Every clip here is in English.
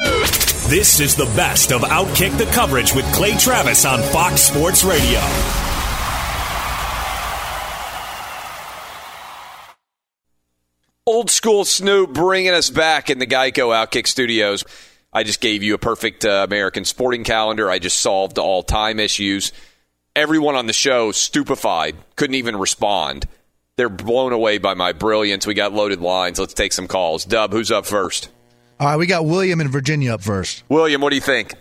This is the best of Outkick the coverage with Clay Travis on Fox Sports Radio. Old school Snoop bringing us back in the Geico Outkick studios. I just gave you a perfect uh, American sporting calendar. I just solved all time issues. Everyone on the show stupefied, couldn't even respond. They're blown away by my brilliance. We got loaded lines. Let's take some calls. Dub, who's up first? All right, we got William in Virginia up first. William, what do you think?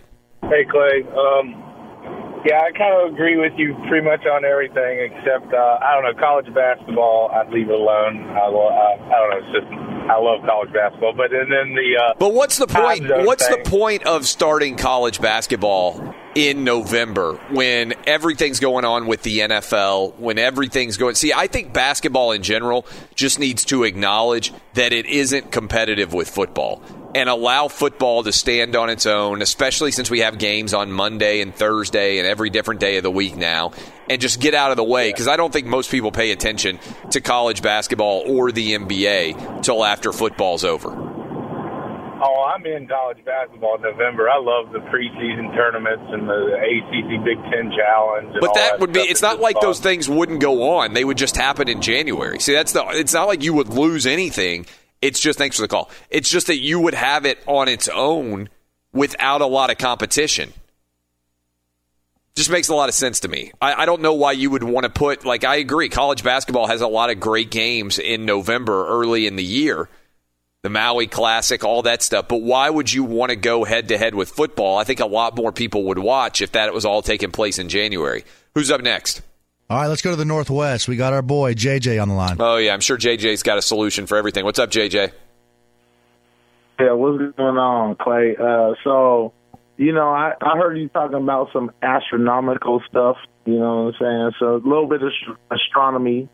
Hey, Clay. Um, yeah, I kind of agree with you pretty much on everything except, uh, I don't know, college basketball, I'd leave it alone. I, lo- I, I don't know, it's just, I love college basketball. But and then the. Uh, But what's the point? What's thing. the point of starting college basketball in November when everything's going on with the NFL? When everything's going. See, I think basketball in general just needs to acknowledge that it isn't competitive with football and allow football to stand on its own, especially since we have games on Monday and Thursday and every different day of the week now, and just get out of the way because I don't think most people pay attention to college basketball or the NBA till after football's over. Oh, I'm in college basketball in November. I love the preseason tournaments and the ACC Big Ten Challenge. and But all that would be—it's not like fun. those things wouldn't go on. They would just happen in January. See, that's the. It's not like you would lose anything. It's just thanks for the call. It's just that you would have it on its own without a lot of competition. Just makes a lot of sense to me. I, I don't know why you would want to put like I agree. College basketball has a lot of great games in November, early in the year. The Maui Classic, all that stuff. But why would you want to go head to head with football? I think a lot more people would watch if that was all taking place in January. Who's up next? All right, let's go to the Northwest. We got our boy JJ on the line. Oh yeah, I'm sure JJ's got a solution for everything. What's up, JJ? Yeah, what's going on, Clay? Uh, so, you know, I, I heard you talking about some astronomical stuff. You know what I'm saying? So a little bit of astronomy,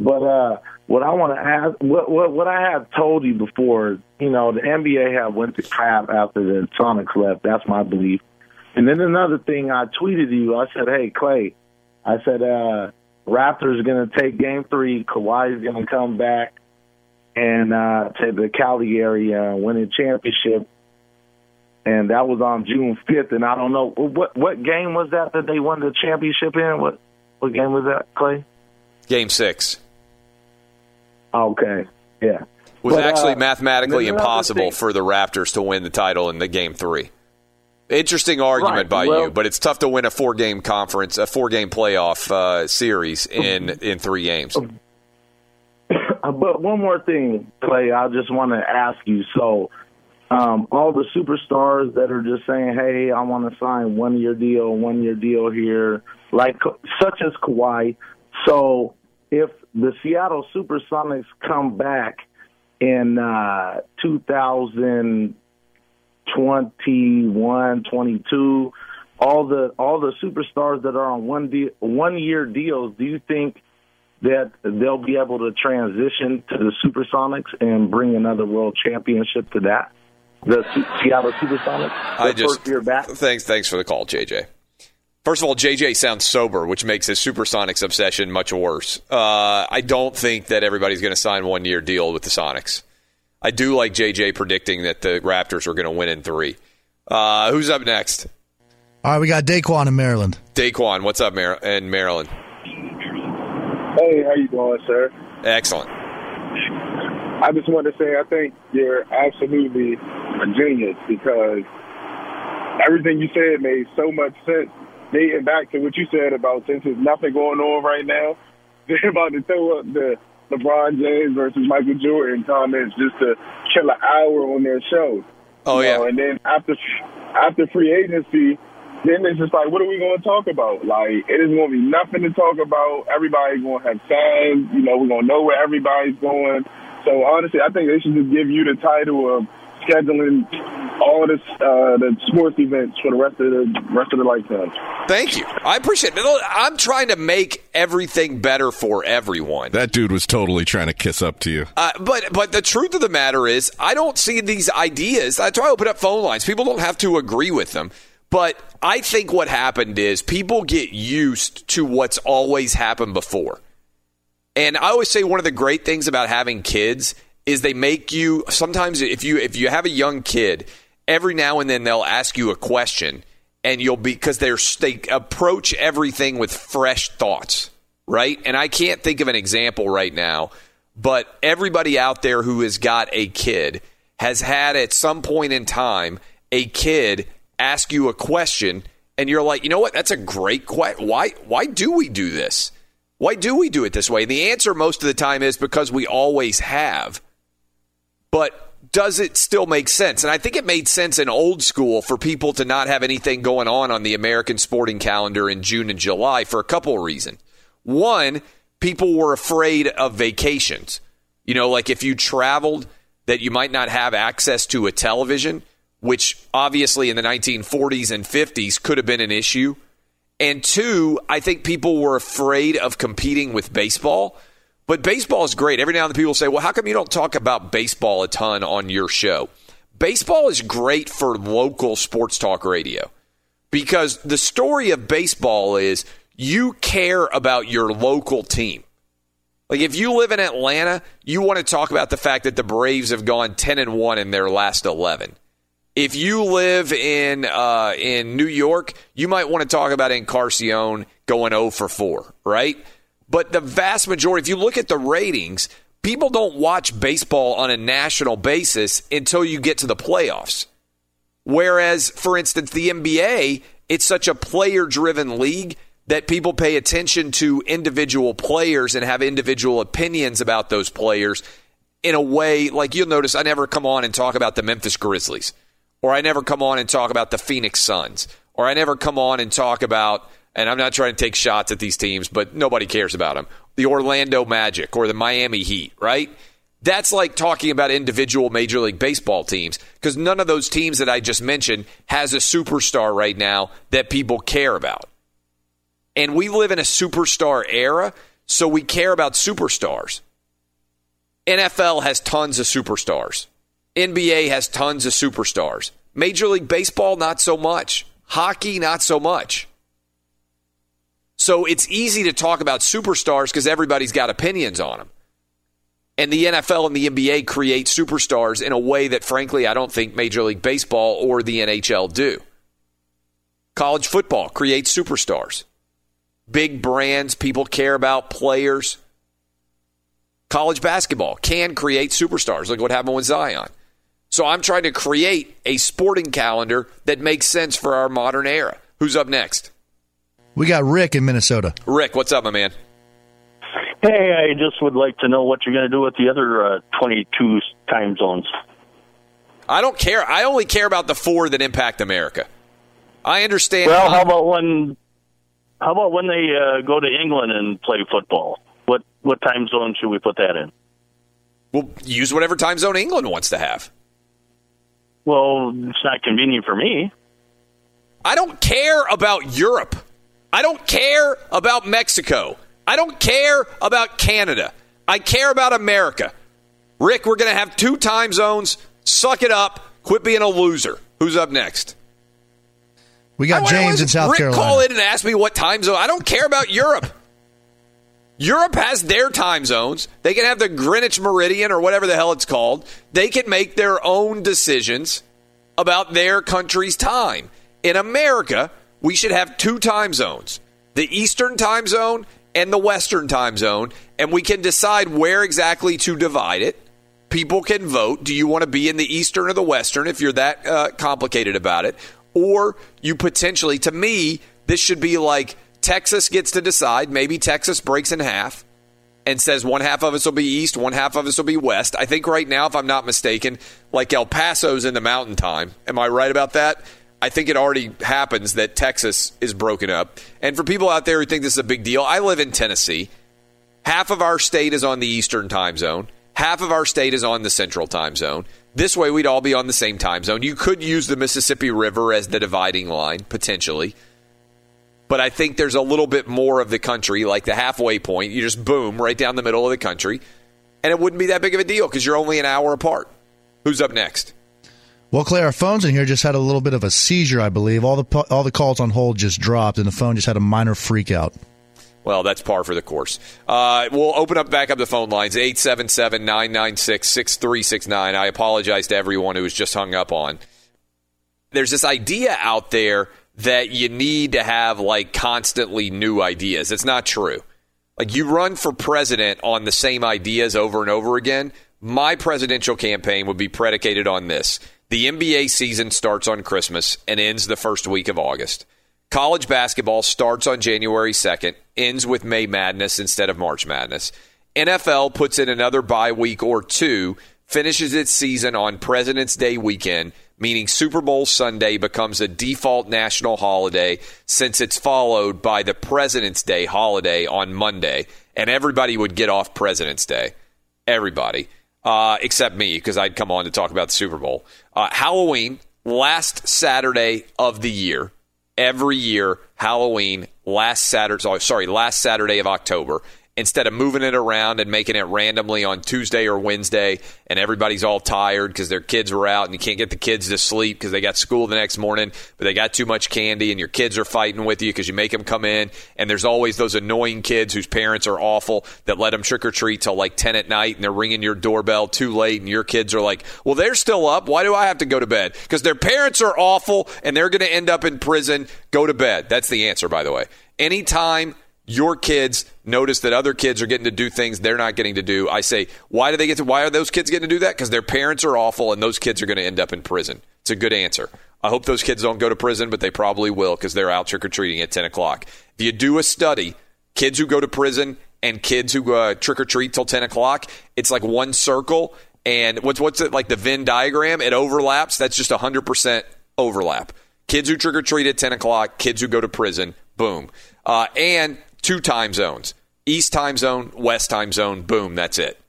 but uh, what I want to ask, what, what what I have told you before, you know, the NBA have went to crap after the Sonics left. That's my belief. And then another thing, I tweeted you. I said, "Hey, Clay," I said, uh, "Raptors going to take Game Three. Kawhi's going to come back." and uh, to the Cali area, win a championship. And that was on June 5th. And I don't know what what game was that that they won the championship in. What what game was that, Clay? Game six Okay, yeah. It was But, actually uh, mathematically impossible for the Raptors to win the title in the game three. Interesting argument Right, by well- you, but it's tough to win a four game conference, a four game playoff uh, series in in three games. Uh, But one more thing, Clay, I just want to ask you. So, um, all the superstars that are just saying, "Hey, I want to sign one year deal, one year deal here," like such as Kawhi. So if the Seattle SuperSonics come back in uh, 2021, 22, all the all the superstars that are on one de- one year deals, do you think that they'll be able to transition to the Supersonics and bring another world championship to that? The Seattle Supersonics. I just first year back. thanks thanks for the call, JJ. First of all, JJ sounds sober, which makes his Supersonics obsession much worse. Uh, I don't think that everybody's going to sign one year deal with the Sonics. I do like JJ predicting that the Raptors are going to win in three. Uh, who's up next? All right, we got Daquan in Maryland. Daquan, what's up, Mar- in Maryland? Hey, how you doing, sir? Excellent. I just want to say I think you're absolutely a genius because everything you said made so much sense. Dating back to what you said about since there's nothing going on right now, they're about to throw up the LeBron James versus Michael Jordan comments just to kill an hour on their show. Oh You know, yeah. and then after after free agency, then it's just like, what are we going to talk about? Like, it is going to be nothing to talk about. Everybody's going to have signs. You know, we're going to know where everybody's going. So honestly, I think they should just give you the title of scheduling all of this uh, the sports events for the rest of the rest of the lifetime. Thank you. I appreciate it. I'm trying to make everything better for everyone. That dude was totally trying to kiss up to you. Uh, but but the truth of the matter is, I don't see these ideas. That's why I open up phone lines. People don't have to agree with them. But I think what happened is people get used to what's always happened before. And I always say one of the great things about having kids is they make you sometimes if you if you have a young kid, every now and then they'll ask you a question and you'll be because they're they approach everything with fresh thoughts, right? And I can't think of an example right now, but everybody out there who has got a kid has had at some point in time a kid ask you a question and you're like, "You know what? That's a great question. Why why do we do this?" Why do we do it this way? And the answer most of the time is because we always have. But does it still make sense? And I think it made sense in old school for people to not have anything going on on the American sporting calendar in June and July for a couple of reasons. One, people were afraid of vacations. You know, like if you traveled, that you might not have access to a television, which obviously in the 1940s and 50s could have been an issue. And two, I think people were afraid of competing with baseball. But baseball is great. Every now and then people say, well, how come you don't talk about baseball a ton on your show? Baseball is great for local sports talk radio because the story of baseball is you care about your local team. Like if you live in Atlanta, you want to talk about the fact that the Braves have gone 10 and 1 in their last 11 if you live in uh, in New York, you might want to talk about Encarnacion going 0 for 4, right? But the vast majority, if you look at the ratings, people don't watch baseball on a national basis until you get to the playoffs. Whereas, for instance, the NBA, it's such a player driven league that people pay attention to individual players and have individual opinions about those players in a way like you'll notice I never come on and talk about the Memphis Grizzlies or I never come on and talk about the Phoenix Suns, or I never come on and talk about, and I'm not trying to take shots at these teams, but nobody cares about them, the Orlando Magic or the Miami Heat, right? That's like talking about individual Major League Baseball teams because none of those teams that I just mentioned has a superstar right now that people care about. And we live in a superstar era, so we care about superstars. NFL has tons of superstars. NBA has tons of superstars. Major League Baseball, not so much. Hockey, not so much. So it's easy to talk about superstars because everybody's got opinions on them. And the NFL and the NBA create superstars in a way that, frankly, I don't think Major League Baseball or the NHL do. College football creates superstars. Big brands, people care about players. College basketball can create superstars. Look what happened with Zion. So I'm trying to create a sporting calendar that makes sense for our modern era. Who's up next? We got Rick in Minnesota. Rick, what's up, my man? Hey, I just would like to know what you're going to do with the other uh, 22 time zones. I don't care. I only care about the four that impact America. I understand. Well, how about when? How about when they uh, go to England and play football? What what time zone should we put that in? We'll use whatever time zone England wants to have. Well, it's not convenient for me. I don't care about Europe. I don't care about Mexico. I don't care about Canada. I care about America. Rick, we're going to have two time zones. Suck it up. Quit being a loser. Who's up next? We got James in South Rick Carolina. call in and ask me what time zone. I don't care about Europe. Europe has their time zones. They can have the Greenwich Meridian or whatever the hell it's called. They can make their own decisions about their country's time. In America, we should have two time zones the Eastern time zone and the Western time zone, and we can decide where exactly to divide it. People can vote. Do you want to be in the Eastern or the Western if you're that uh, complicated about it? Or you potentially, to me, this should be like Texas gets to decide. Maybe Texas breaks in half and says one half of us will be east, one half of us will be west. I think right now, if I'm not mistaken, like El Paso's in the mountain time. Am I right about that? I think it already happens that Texas is broken up. And for people out there who think this is a big deal, I live in Tennessee. Half of our state is on the eastern time zone. Half of our state is on the central time zone. This way, we'd all be on the same time zone. You could use the Mississippi River as the dividing line, potentially but I think there's a little bit more of the country, like the halfway point. You just boom right down the middle of the country, and it wouldn't be that big of a deal because you're only an hour apart. Who's up next? Well, Clay, our phones in here just had a little bit of a seizure, I believe. All the all the calls on hold just dropped, and the phone just had a minor freak out. Well, that's par for the course. Uh, we'll open up back up the phone lines 877 996 6369. I apologize to everyone who was just hung up on. There's this idea out there that you need to have like constantly new ideas. It's not true. Like you run for president on the same ideas over and over again. My presidential campaign would be predicated on this. The NBA season starts on Christmas and ends the first week of August. College basketball starts on January 2nd, ends with May Madness instead of March Madness. NFL puts in another bye week or two, finishes its season on President's Day weekend, meaning Super Bowl Sunday becomes a default national holiday since it's followed by the President's Day holiday on Monday, and everybody would get off President's Day. Everybody. Uh, except me, because I'd come on to talk about the Super Bowl. Uh, Halloween, last Saturday of the year. Every year, Halloween, last Saturday, sorry, last Saturday of October instead of moving it around and making it randomly on Tuesday or Wednesday, and everybody's all tired because their kids were out and you can't get the kids to sleep because they got school the next morning, but they got too much candy and your kids are fighting with you because you make them come in. And there's always those annoying kids whose parents are awful that let them trick or treat till like 10 at night and they're ringing your doorbell too late, and your kids are like, well, they're still up. Why do I have to go to bed? Because their parents are awful and they're going to end up in prison. Go to bed. That's the answer, by the way. Anytime your kids notice that other kids are getting to do things they're not getting to do. I say, why do they get to? Why are those kids getting to do that? Because their parents are awful, and those kids are going to end up in prison. It's a good answer. I hope those kids don't go to prison, but they probably will because they're out trick or treating at ten o'clock. If you do a study, kids who go to prison and kids who uh, trick or treat till ten o'clock, it's like one circle. And what's what's it like the Venn diagram? It overlaps. That's just hundred percent overlap. Kids who trick or treat at ten o'clock, kids who go to prison, boom. Uh, and two time zones East time zone, West time zone, boom, that's it.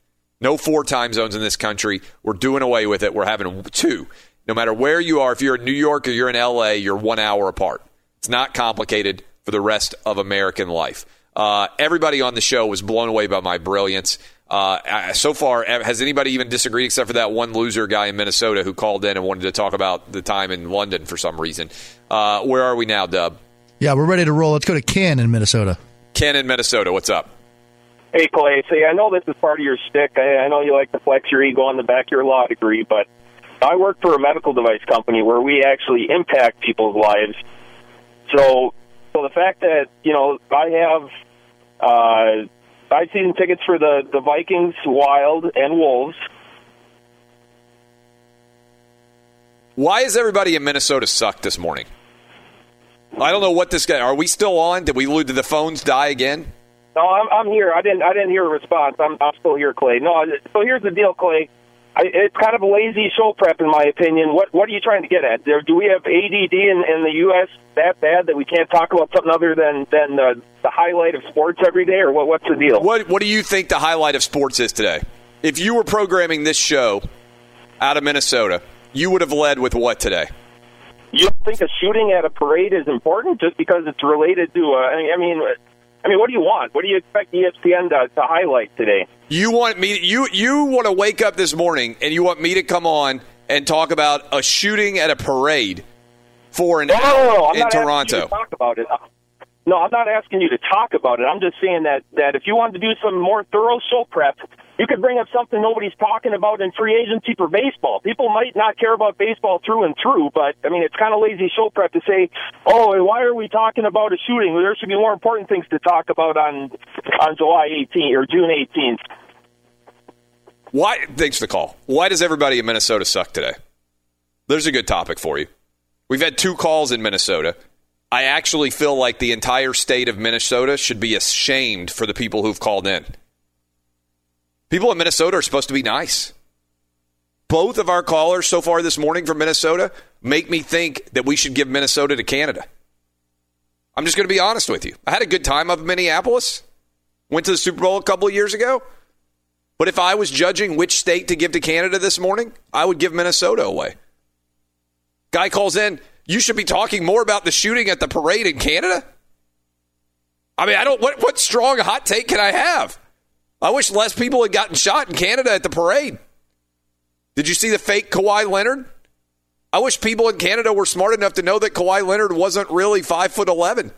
No four time zones in this country. We're doing away with it. We're having two. No matter where you are, if you're in New York or you're in LA, you're one hour apart. It's not complicated for the rest of American life. Uh, everybody on the show was blown away by my brilliance. Uh, so far, has anybody even disagreed except for that one loser guy in Minnesota who called in and wanted to talk about the time in London for some reason? Uh, where are we now, Dub? Yeah, we're ready to roll. Let's go to Ken in Minnesota. Ken in Minnesota, what's up? Hey, Clay. See, I know this is part of your stick. I, I know you like to flex your ego on the back of your law degree, but I work for a medical device company where we actually impact people's lives. So, so the fact that you know I have uh, five season tickets for the the Vikings, Wild, and Wolves. Why is everybody in Minnesota suck this morning? I don't know what this guy. Are we still on? Did we did the phones die again? No, I'm I'm here. I didn't I didn't hear a response. I'm I'm still here, Clay. No, so here's the deal, Clay. I, it's kind of a lazy show prep, in my opinion. What What are you trying to get at? Do we have ADD in, in the U.S. that bad that we can't talk about something other than than the, the highlight of sports every day, or what? What's the deal? What What do you think the highlight of sports is today? If you were programming this show out of Minnesota, you would have led with what today? You don't think a shooting at a parade is important just because it's related to? Uh, I mean, I mean, what do you want? What do you expect ESPN to, to highlight today? You want me? You you want to wake up this morning and you want me to come on and talk about a shooting at a parade for an No, no, no, no. hour I'm in not asking you Toronto? to talk about it. No, I'm not asking you to talk about it. I'm just saying that that if you wanted to do some more thorough show prep, you could bring up something nobody's talking about in free agency for baseball. People might not care about baseball through and through, but I mean, it's kind of lazy show prep to say, "Oh, why are we talking about a shooting? There should be more important things to talk about on on July 18th or June 18th." Why? Thanks for the call. Why does everybody in Minnesota suck today? There's a good topic for you. We've had two calls in Minnesota. I actually feel like the entire state of Minnesota should be ashamed for the people who've called in. People in Minnesota are supposed to be nice. Both of our callers so far this morning from Minnesota make me think that we should give Minnesota to Canada. I'm just going to be honest with you. I had a good time up in Minneapolis. Went to the Super Bowl a couple of years ago. But if I was judging which state to give to Canada this morning, I would give Minnesota away. Guy calls in, you should be talking more about the shooting at the parade in Canada. I mean, I don't what what strong hot take can I have? I wish less people had gotten shot in Canada at the parade. Did you see the fake Kawhi Leonard? I wish people in Canada were smart enough to know that Kawhi Leonard wasn't really five foot eleven.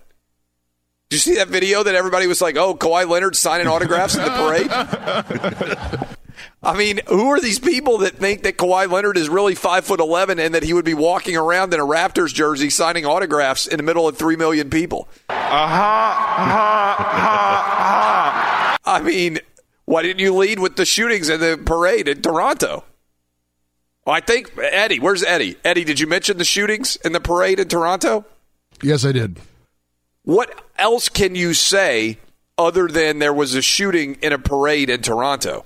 Did you see that video that everybody was like, "Oh, Kawhi Leonard signing autographs at the parade"? I mean, who are these people that think that Kawhi Leonard is really five foot eleven and that he would be walking around in a Raptors jersey signing autographs in the middle of three million people? I mean, why didn't you lead with the shootings and the parade in Toronto? Well, I think Eddie. Where's Eddie? Eddie, did you mention the shootings and the parade in Toronto? Yes, I did. What else can you say other than there was a shooting in a parade in Toronto?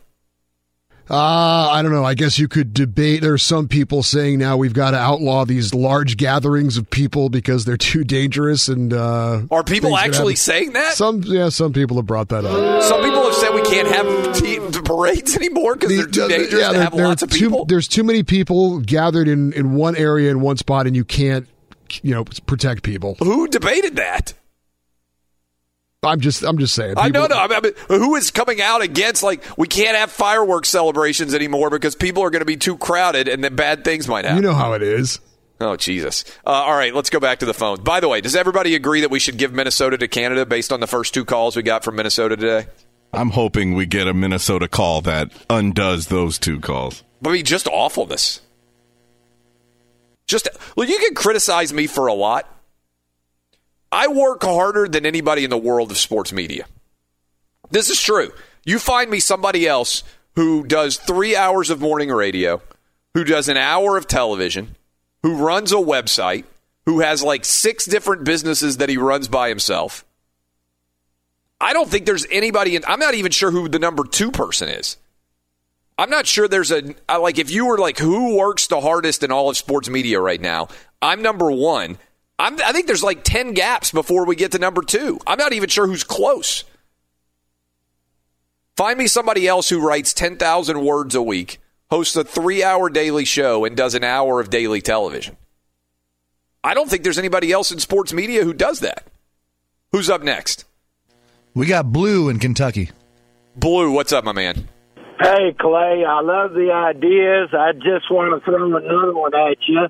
Uh, I don't know. I guess you could debate. There are some people saying now we've got to outlaw these large gatherings of people because they're too dangerous. And uh, Are people actually saying that? Some, yeah, some people have brought that up. Some people have said we can't have parades anymore because they're too dangerous yeah, to there- have there lots of too- people. there's too many people gathered in, in one area in one spot, and you can't, you know, protect people. Who debated that? I'm just, I'm just saying. I know, People- no. I mean, who is coming out against like we can't have fireworks celebrations anymore because people are going to be too crowded and then bad things might happen. You know how it is. Oh Jesus! Uh, all right, let's go back to the phone. By the way, does everybody agree that we should give Minnesota to Canada based on the first two calls we got from Minnesota today? I'm hoping we get a Minnesota call that undoes those two calls. I mean, just awfulness. Just well, you can criticize me for a lot. I work harder than anybody in the world of sports media. This is true. You find me somebody else who does three hours of morning radio, who does an hour of television, who runs a website, who has like six different businesses that he runs by himself. I don't think there's anybody I'm not even sure who the number two person is. I'm not sure there's a like if you were like who works the hardest in all of sports media right now. I'm number one. I'm, I think there's like ten gaps before we get to number two. I'm not even sure who's close. Find me somebody else who writes ten thousand words a week, hosts a three-hour daily show, and does an hour of daily television. I don't think there's anybody else in sports media who does that. Who's up next? We got Blue in Kentucky. Blue, what's up, my man? Hey, Clay, I love the ideas. I just want to throw another one at you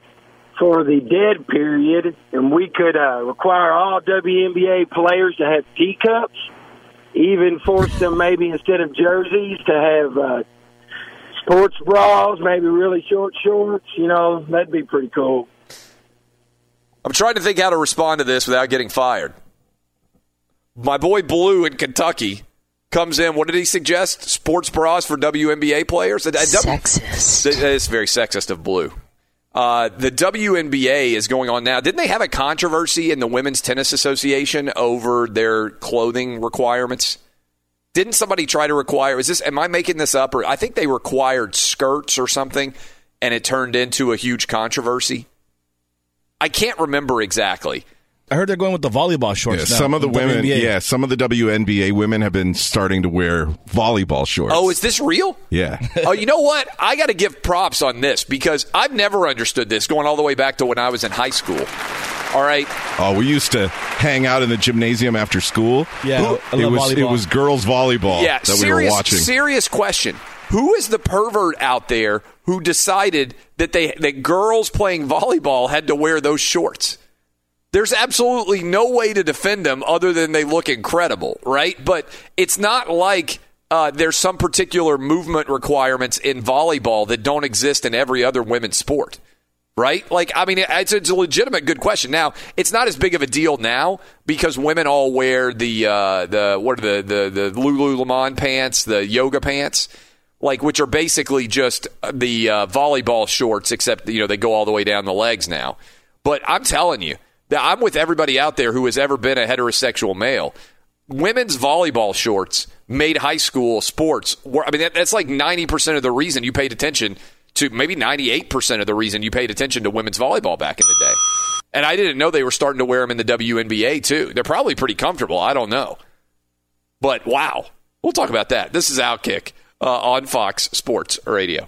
for the dead period, and we could uh, require all WNBA players to have teacups, even force them maybe instead of jerseys to have uh, sports bras, maybe really short shorts. You know, that'd be pretty cool. I'm trying to think how to respond to this without getting fired. My boy Blue in Kentucky comes in. What did he suggest? Sports bras for WNBA players? Sexist. It's very sexist of Blue. Uh, the WNBA is going on now. Didn't they have a controversy in the Women's Tennis Association over their clothing requirements? Didn't somebody try to require? Is this? Am I making this up? Or I think they required skirts or something, and it turned into a huge controversy. I can't remember exactly. I heard they're going with the volleyball shorts. Yeah, now, some of the women, WNBA. yeah, some of the WNBA women have been starting to wear volleyball shorts. Oh, is this real? yeah. oh, you know what? I got to give props on this because I've never understood this going all the way back to when I was in high school. All right. Oh, we used to hang out in the gymnasium after school. Yeah, I it love was it was girls volleyball yeah, that we serious, were watching. serious question. Who is the pervert out there who decided that they that girls playing volleyball had to wear those shorts? There's absolutely no way to defend them other than they look incredible, right? But it's not like uh, there's some particular movement requirements in volleyball that don't exist in every other women's sport, right? Like, I mean, it's, it's a legitimate good question. Now, it's not as big of a deal now because women all wear the uh, the what are the the the Lululemon pants, the yoga pants. Like which are basically just the uh, volleyball shorts, except you know they go all the way down the legs now. But I'm telling you, I'm with everybody out there who has ever been a heterosexual male. Women's volleyball shorts made high school sports. I mean, that, that's like 90% of the reason you paid attention to, maybe 98% of the reason you paid attention to women's volleyball back in the day. And I didn't know they were starting to wear them in the WNBA too. They're probably pretty comfortable. I don't know. But wow. We'll talk about that. This is Outkick uh, on Fox Sports Radio.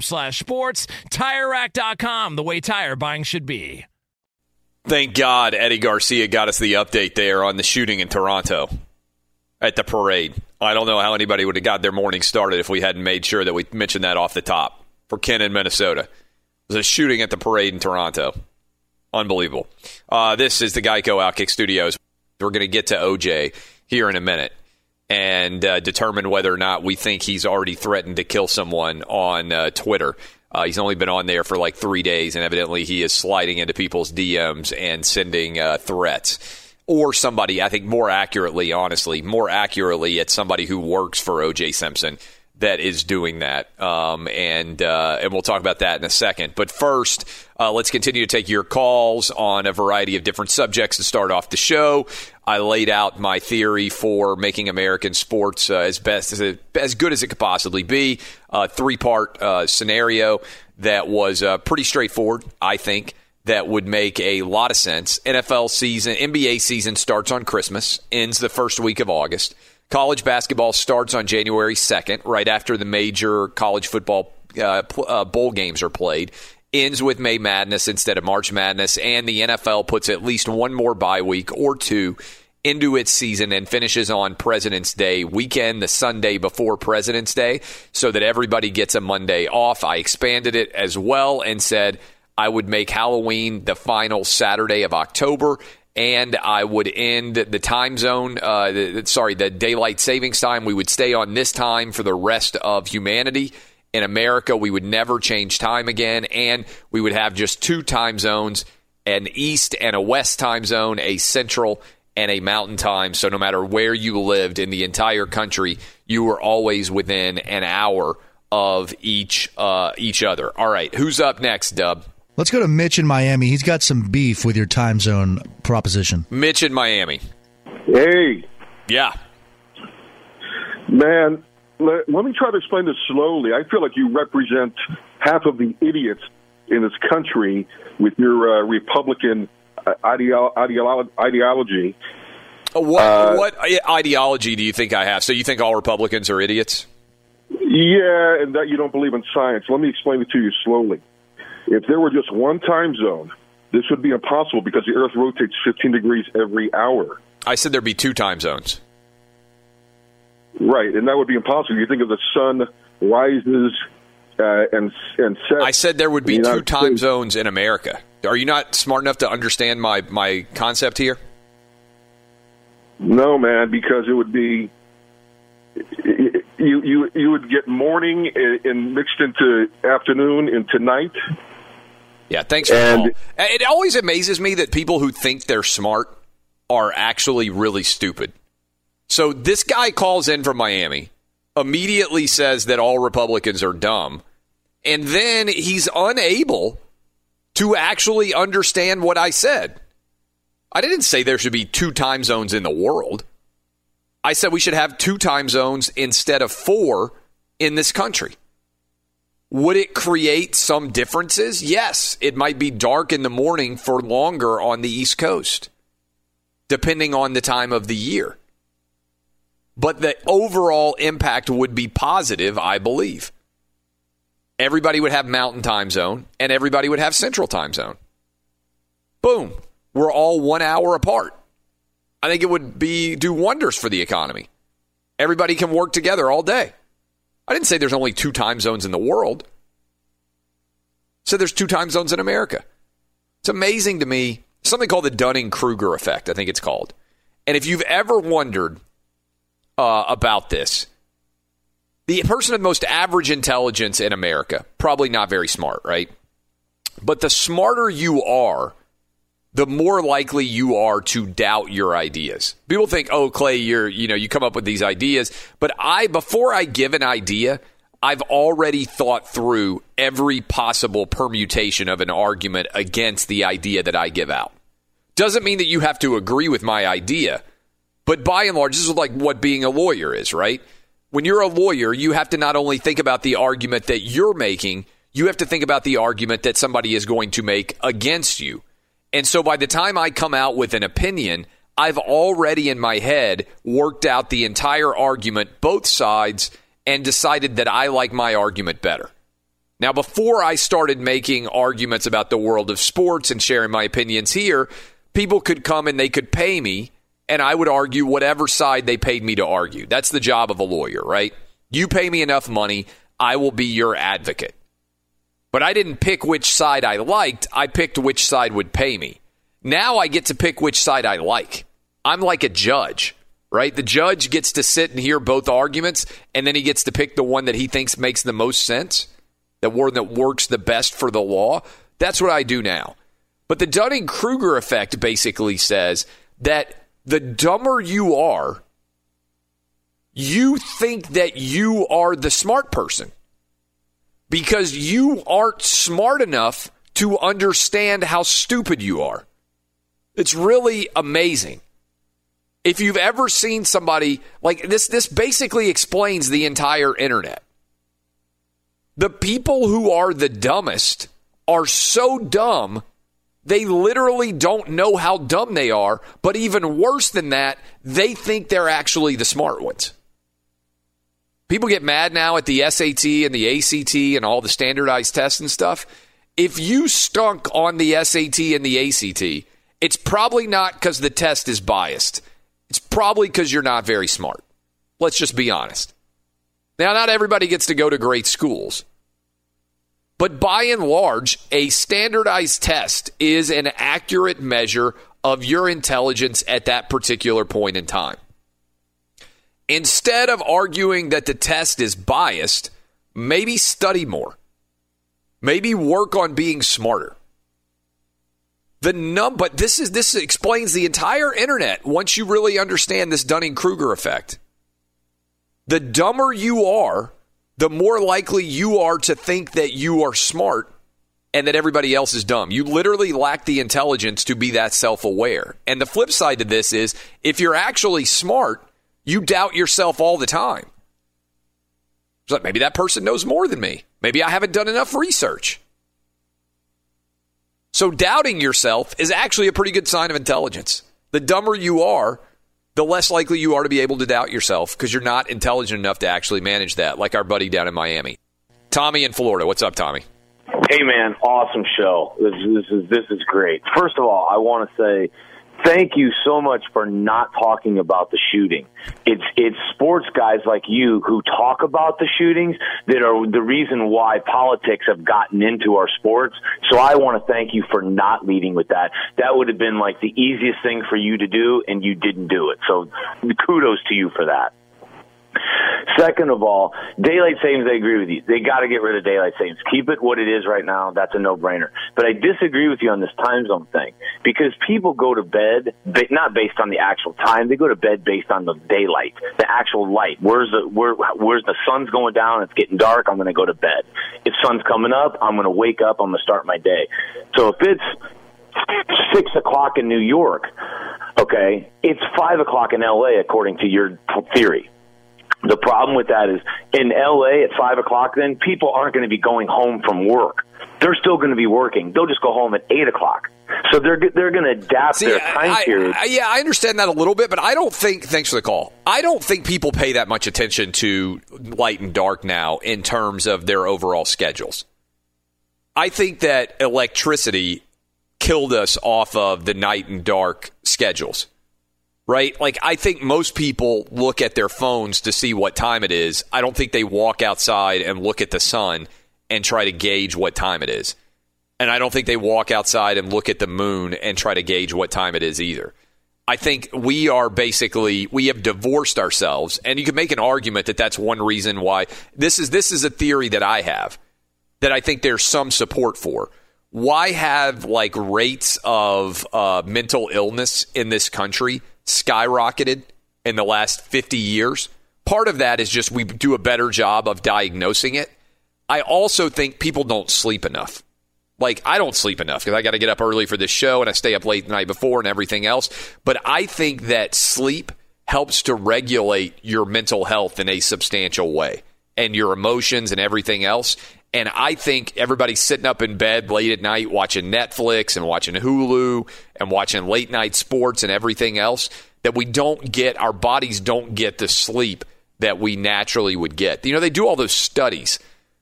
slash sports. TireRack.com, the way tire buying should be. Thank God Eddie Garcia got us the update there on the shooting in Toronto at the parade. I don't know how anybody would have got their morning started if we hadn't made sure that we mentioned that off the top for Ken in Minnesota. It was a shooting at the parade in Toronto. Unbelievable. Uh, this is the Geico Outkick Studios. We're going to get to OJ here in a minute and uh, determine whether or not we think he's already threatened to kill someone on uh, Twitter. Uh, he's only been on there for like three days, and evidently he is sliding into people's DMs and sending uh, threats. Or somebody, I think more accurately, honestly, more accurately, it's somebody who works for OJ Simpson that is doing that. Um, and uh, and we'll talk about that in a second. But first, uh, let's continue to take your calls on a variety of different subjects to start off the show. I laid out my theory for making American sports uh, as best as, as good as it could possibly be. A three part uh, scenario that was uh, pretty straightforward, I think. That would make a lot of sense. NFL season, NBA season starts on Christmas, ends the first week of August. College basketball starts on January 2nd, right after the major college football uh, uh, bowl games are played. Ends with May Madness instead of March Madness, and the NFL puts at least one more bye week or two into its season and finishes on President's Day weekend, the Sunday before President's Day, so that everybody gets a Monday off. I expanded it as well and said I would make Halloween the final Saturday of October and I would end the time zone, uh, the, sorry, the daylight savings time. We would stay on this time for the rest of humanity. In America, we would never change time again, and we would have just two time zones an east and a west time zone, a central and a mountain time. So no matter where you lived in the entire country, you were always within an hour of each uh, each other. All right, who's up next, Dub? Let's go to Mitch in Miami. He's got some beef with your time zone proposition. Mitch in Miami. Hey, Yeah. man, let, let me try to explain this slowly. I feel like you represent half of the idiots in this country with your uh, Republican uh, ideo- ideo- ideology. What Uh, what ideology do you think I have? So you think all Republicans are idiots? Yeah, and that you don't believe in science. Let me explain it to you slowly. If there were just one time zone, this would be impossible because the Earth rotates 15 degrees every hour. I said there'd be two time zones. Right, and that would be impossible. You think of the sun rises uh, and and sets. I said there would be the two United time States. zones in America. Are you not smart enough to understand my my concept here? No, man, because it would be you you you would get morning and- mixed into afternoon into night. Yeah, thanks for And- It always amazes me that people who think they're smart are actually really stupid. So this guy calls in from Miami, immediately says that all Republicans are dumb, and then he's unable to actually understand what I said. I didn't say there should be two time zones in the world. I said we should have two time zones instead of four in this country. Would it create some differences? Yes. It might be dark in the morning for longer on the East Coast, depending on the time of the year. But the overall impact would be positive, I believe. Everybody would have mountain time zone and everybody would have central time zone. Boom. We're all one hour apart. I think it would be do wonders for the economy. Everybody can work together all day. I didn't say there's only two time zones in the world. Said there's two time zones in America. It's amazing to me. Something called the Dunning Kruger effect, I think it's called. And if you've ever wondered uh, about this, the person of most average intelligence in America, probably not very smart, right? But the smarter you are, the more likely you are to doubt your ideas. People think, "Oh, Clay, you're, you know, you come up with these ideas." But I before I give an idea, I've already thought through every possible permutation of an argument against the idea that I give out. Doesn't mean that you have to agree with my idea, but by and large, this is like what being a lawyer is, right? When you're a lawyer, you have to not only think about the argument that you're making, you have to think about the argument that somebody is going to make against you. And so by the time I come out with an opinion, I've already in my head worked out the entire argument, both sides, and decided that I like my argument better. Now, before I started making arguments about the world of sports and sharing my opinions here, people could come and they could pay me, and I would argue whatever side they paid me to argue. That's the job of a lawyer, right? You pay me enough money, I will be your advocate. But I didn't pick which side I liked, I picked which side would pay me. Now I get to pick which side I like. I'm like a judge right? The judge gets to sit and hear both arguments, and then he gets to pick the one that he thinks makes the most sense, the one that works the best for the law. That's what I do now. But the Dunning Kruger effect basically says that the dumber you are, you think that you are the smart person because you aren't smart enough to understand how stupid you are. It's really amazing if you've ever seen somebody like this, this basically explains the entire internet. The people who are the dumbest are so dumb, they literally don't know how dumb they are. But even worse than that, they think they're actually the smart ones. People get mad now at the SAT and the ACT and all the standardized tests and stuff. If you stunk on the SAT and the ACT, it's probably not because the test is biased. It's probably because you're not very smart. Let's just be honest. Now, not everybody gets to go to great schools. But by and large, a standardized test is an accurate measure of your intelligence at that particular point in time. Instead of arguing that the test is biased, maybe study more. Maybe work on being smarter. The num but this is this explains the entire internet once you really understand this Dunning-Kruger effect. The dumber you are, the more likely you are to think that you are smart and that everybody else is dumb. You literally lack the intelligence to be that self-aware. And the flip side to this is if you're actually smart, you doubt yourself all the time. It's like maybe that person knows more than me. Maybe I haven't done enough research. So doubting yourself is actually a pretty good sign of intelligence. The dumber you are, the less likely you are to be able to doubt yourself because you're not intelligent enough to actually manage that, like our buddy down in Miami. Tommy in Florida. What's up, Tommy? Hey man, awesome show. This, this is this is great. First of all, I want to say thank you so much for not talking about the shooting. It's it's sports guys like you who talk about the shootings that are the reason why politics have gotten into our sports. So I want to thank you for not leading with that. That would have been like the easiest thing for you to do and you didn't do it. So kudos to you for that. Second of all, daylight savings, I agree with you. They got to get rid of daylight savings. Keep it what it is right now. That's a no-brainer. But I disagree with you on this time zone thing because people go to bed not based on the actual time. They go to bed based on the daylight, the actual light. Where's the where, where's the sun's going down? It's getting dark. I'm going to go to bed. If sun's coming up, I'm going to wake up. I'm going to start my day. So if it's six o'clock in New York, okay, it's five o'clock in L.A. according to your theory. The problem with that is in LA at five o'clock, then people aren't going to be going home from work. They're still going to be working. They'll just go home at eight o'clock. So they're they're going to adapt See, their time I- period. I- yeah, I understand that a little bit, but I don't think. Thanks for the call. I don't think people pay that much attention to light and dark now in terms of their overall schedules. I think that electricity killed us off of the night and dark schedules. Right? Like, I think most people look at their phones to see what time it is. I don't think they walk outside and look at the sun and try to gauge what time it is. And I don't think they walk outside and look at the moon and try to gauge what time it is either. I think we are basically we have divorced ourselves, and you can make an argument that that's one reason why this is this is a theory that I have that I think there's some support for. Why have like rates of uh, mental illness in this country skyrocketed in the last 50 years? Part of that is just we do a better job of diagnosing it. I also think people don't sleep enough. Like I don't sleep enough because I got to get up early for this show and I stay up late the night before and everything else. But I think that sleep helps to regulate your mental health in a substantial way and your emotions and everything else. And I think everybody's sitting up in bed late at night watching Netflix and watching Hulu and watching late night sports and everything else that we don't get, our bodies don't get the sleep that we naturally would get. You know, they do all those studies.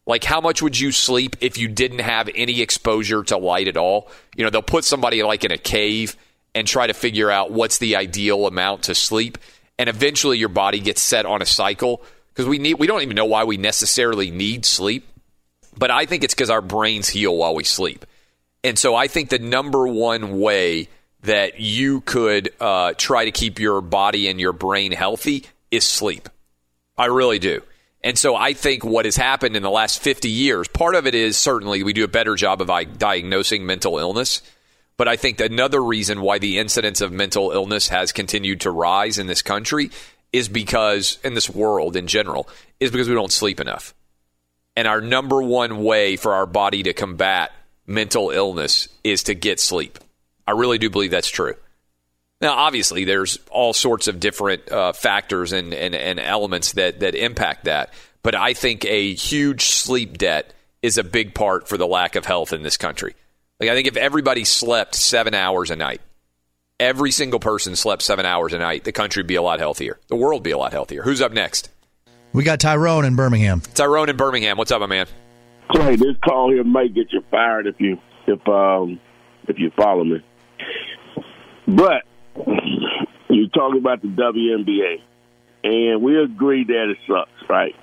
Like, how much would you sleep if you didn't have any exposure to light at all? You know, they'll put somebody like in a cave and try to figure out what's the ideal amount to sleep. And eventually your body gets set on a cycle because we need, we don't even know why we necessarily need sleep. But I think it's because our brains heal while we sleep. And so I think the number one way that you could uh, try to keep your body and your brain healthy is sleep. I really do. And so I think what has happened in the last 50 years, part of it is certainly we do a better job of diagnosing mental illness. But I think another reason why the incidence of mental illness has continued to rise in this country is because, in this world in general, is because we don't sleep enough. And our number one way for our body to combat mental illness is to get sleep. I really do believe that's true. Now, obviously, there's all sorts of different uh, factors and, and, and elements that, that impact that. But I think a huge sleep debt is a big part for the lack of health in this country. Like, I think if everybody slept seven hours a night, every single person slept seven hours a night, the country would be a lot healthier. The world would be a lot healthier. Who's up next? We got Tyrone in Birmingham. Tyrone in Birmingham. What's up, my man? Clay, this call here may get you fired if you if um if you follow me. But you talk about the WNBA, and we agree that it sucks, right?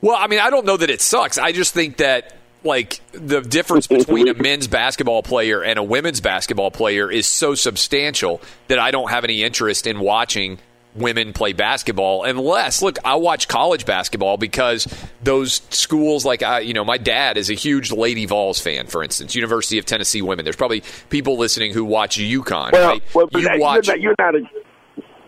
Well, I mean, I don't know that it sucks. I just think that like the difference between a men's basketball player and a women's basketball player is so substantial that I don't have any interest in watching women play basketball unless look I watch college basketball because those schools like I you know my dad is a huge Lady Vols fan for instance University of Tennessee women. There's probably people listening who watch UConn Well, right? well you watch you're not, you're not a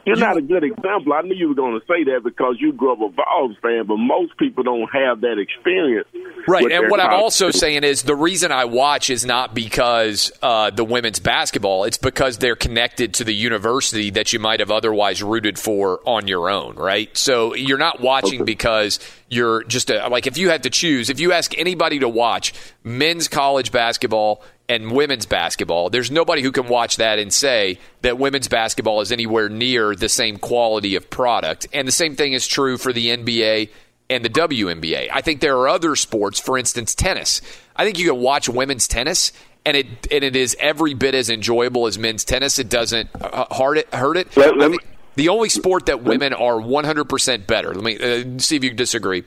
you're not a good example. I knew you were going to say that because you grew up a Vols fan, but most people don't have that experience. Right, and what I'm also saying is the reason I watch is not because uh, the women's basketball; it's because they're connected to the university that you might have otherwise rooted for on your own. Right, so you're not watching because you're just a, like if you had to choose, if you ask anybody to watch men's college basketball and women's basketball, there's nobody who can watch that and say that women's basketball is anywhere near the same quality of product. And the same thing is true for the NBA and the WNBA. I think there are other sports, for instance, tennis. I think you can watch women's tennis. And it and it is every bit as enjoyable as men's tennis. It doesn't uh, hurt it. Hurt it. I think the only sport that women are 100% better. Let me uh, see if you disagree.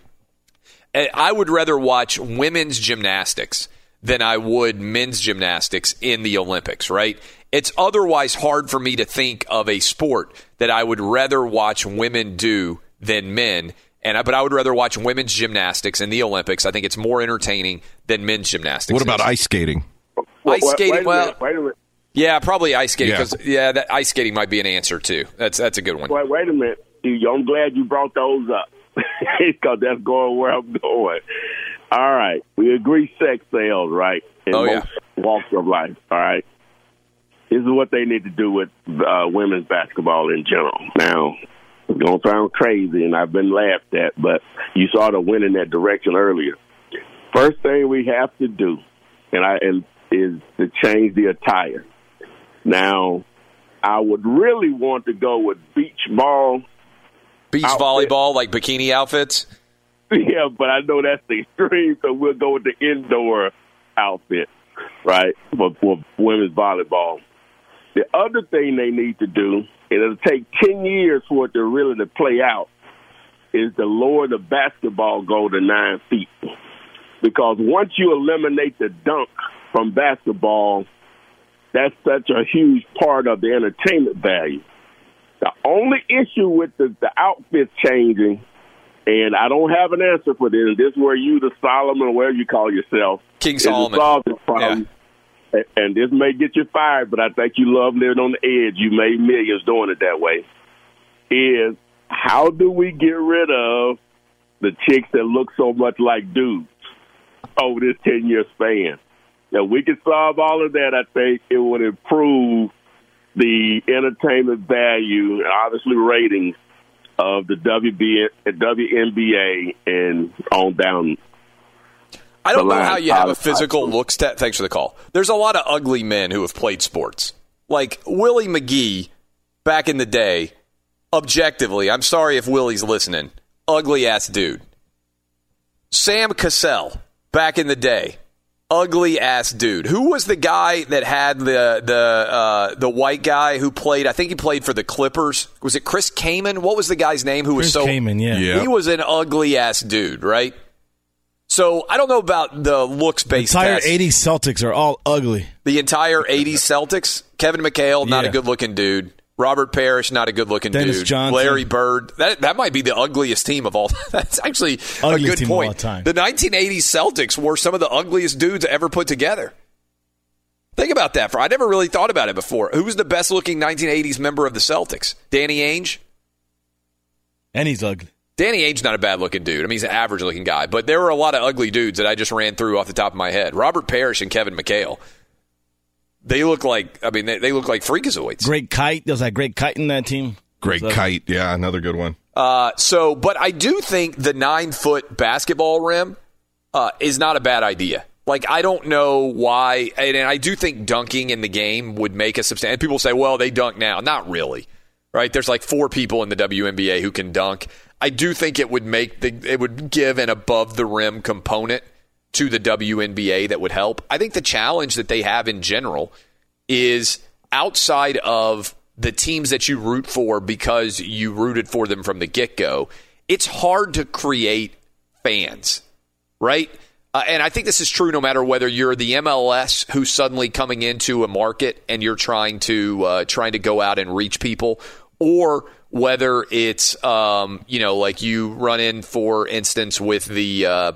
Uh, I would rather watch women's gymnastics than I would men's gymnastics in the Olympics, right? It's otherwise hard for me to think of a sport that I would rather watch women do than men. And I, but I would rather watch women's gymnastics in the Olympics. I think it's more entertaining than men's gymnastics. What about ice skating? ice skating? wait a well, minute, wait a minute. yeah, probably ice skating Yeah. because yeah, that ice skating might be an answer too. That's that's a good one. Wait, wait a minute. You- I'm glad you brought those up because that's going where I'm going. All right, we agree sex sales, right? In Oh, yeah. walks of life. All right. This is what they need to do with uh, women's basketball in general. Now, it's gonna sound crazy, and I've been laughed at, but you sort of went in that direction earlier. First thing we have to do, and I and is to change the attire. Now, I would really want to go with beach ball. Beach volleyball, like bikini outfits. Yeah, but I know that's the extreme, so we'll go with the indoor outfit, right, for, for women's volleyball. The other thing they need to do, it'll take 10 years for it to really to play out, is to lower the basketball goal to nine feet. Because once you eliminate the dunk from basketball, that's such a huge part of the entertainment value. The only issue with the, the outfits changing, and I don't have an answer for this, this is where you, the Solomon, or whatever you call yourself, King Solomon. solve this problem. A- And this may get you fired, but I think you love living on the edge. You made millions doing it that way. Is how do we get rid of the chicks that look so much like dudes over this 10 year span? If we could solve all of that, I think it would improve the entertainment value and obviously ratings of the WB, WNBA and on down. I don't know how you have a physical look stat. Thanks for the call. There's a lot of ugly men who have played sports. Like Willie McGee back in the day, objectively, I'm sorry if Willie's listening, ugly ass dude. Sam Cassell back in the day, ugly ass dude. Who was the guy that had the the uh, the white guy who played? I think he played for the Clippers. Was it Chris Kaman? What was the guy's name who was so Kaman, yeah. Yeah. He was an ugly ass dude, right? So I don't know about the looks based Entire test. 80s Celtics are all ugly. The entire 80s Celtics. Kevin McHale, not Yeah. a good looking dude. Robert Parish, not a good looking Dennis dude. Johnson. Larry Bird. That that might be the ugliest team of all. That's actually a good team of point. all time. The 1980s Celtics were some of the ugliest dudes ever put together. Think about that. For I never really thought about it before. Who was the best looking 1980s member of the Celtics? Danny Ainge. And he's ugly. Danny Ainge's not a bad looking dude. I mean, he's an average looking guy, but there were a lot of ugly dudes that I just ran through off the top of my head. Robert Parish and Kevin McHale. They look like, I mean, they, they look like freakazoids. Greg Kite. There's that Greg Kite in that team. Great So- kite. Yeah, another good one. Uh, so, but I do think the nine foot basketball rim uh, is not a bad idea. Like, I don't know why, and, and I do think dunking in the game would make a substantial. People say, well, they dunk now. Not really, right? There's like four people in the WNBA who can dunk. I do think it would make the, it would give an above the rim component to the WNBA that would help. I think the challenge that they have in general is outside of the teams that you root for because you rooted for them from the get go, it's hard to create fans, right? Uh, and I think this is true no matter whether you're the MLS who's suddenly coming into a market and you're trying to uh, trying to go out and reach people, or whether it's um, you know like you run in for instance with the uh,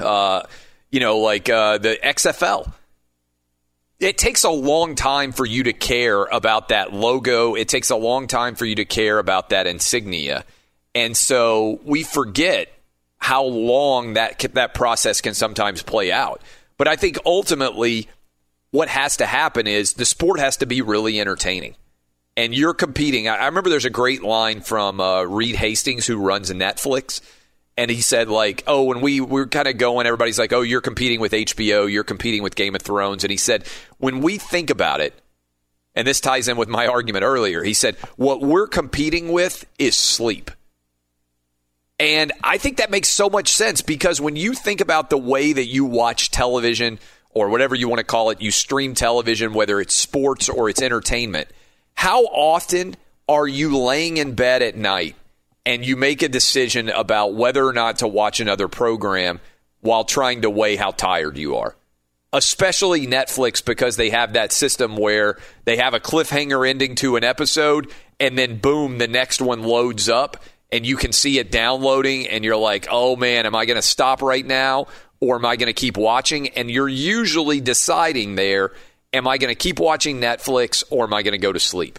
uh, you know like uh, the XFL it takes a long time for you to care about that logo. It takes a long time for you to care about that insignia. And so we forget how long that that process can sometimes play out. But I think ultimately what has to happen is the sport has to be really entertaining. And you're competing. I remember there's a great line from uh, Reed Hastings, who runs Netflix and he said like oh when we we're kind of going everybody's like oh you're competing with hbo you're competing with game of thrones. And he said when we think about it and this ties in with my argument earlier he said what we're competing with is sleep. And i think that makes so much sense because when you think about the way that you watch television or whatever you want to call it you stream television whether it's sports or it's entertainment how often are you laying in bed at night and you make a decision about whether or not to watch another program while trying to weigh how tired you are. Especially Netflix because they have that system where they have a cliffhanger ending to an episode and then boom, the next one loads up and you can see it downloading and you're like, oh man, am I going to stop right now or am I going to keep watching? And you're usually deciding there, am I going to keep watching Netflix or am I going to go to sleep?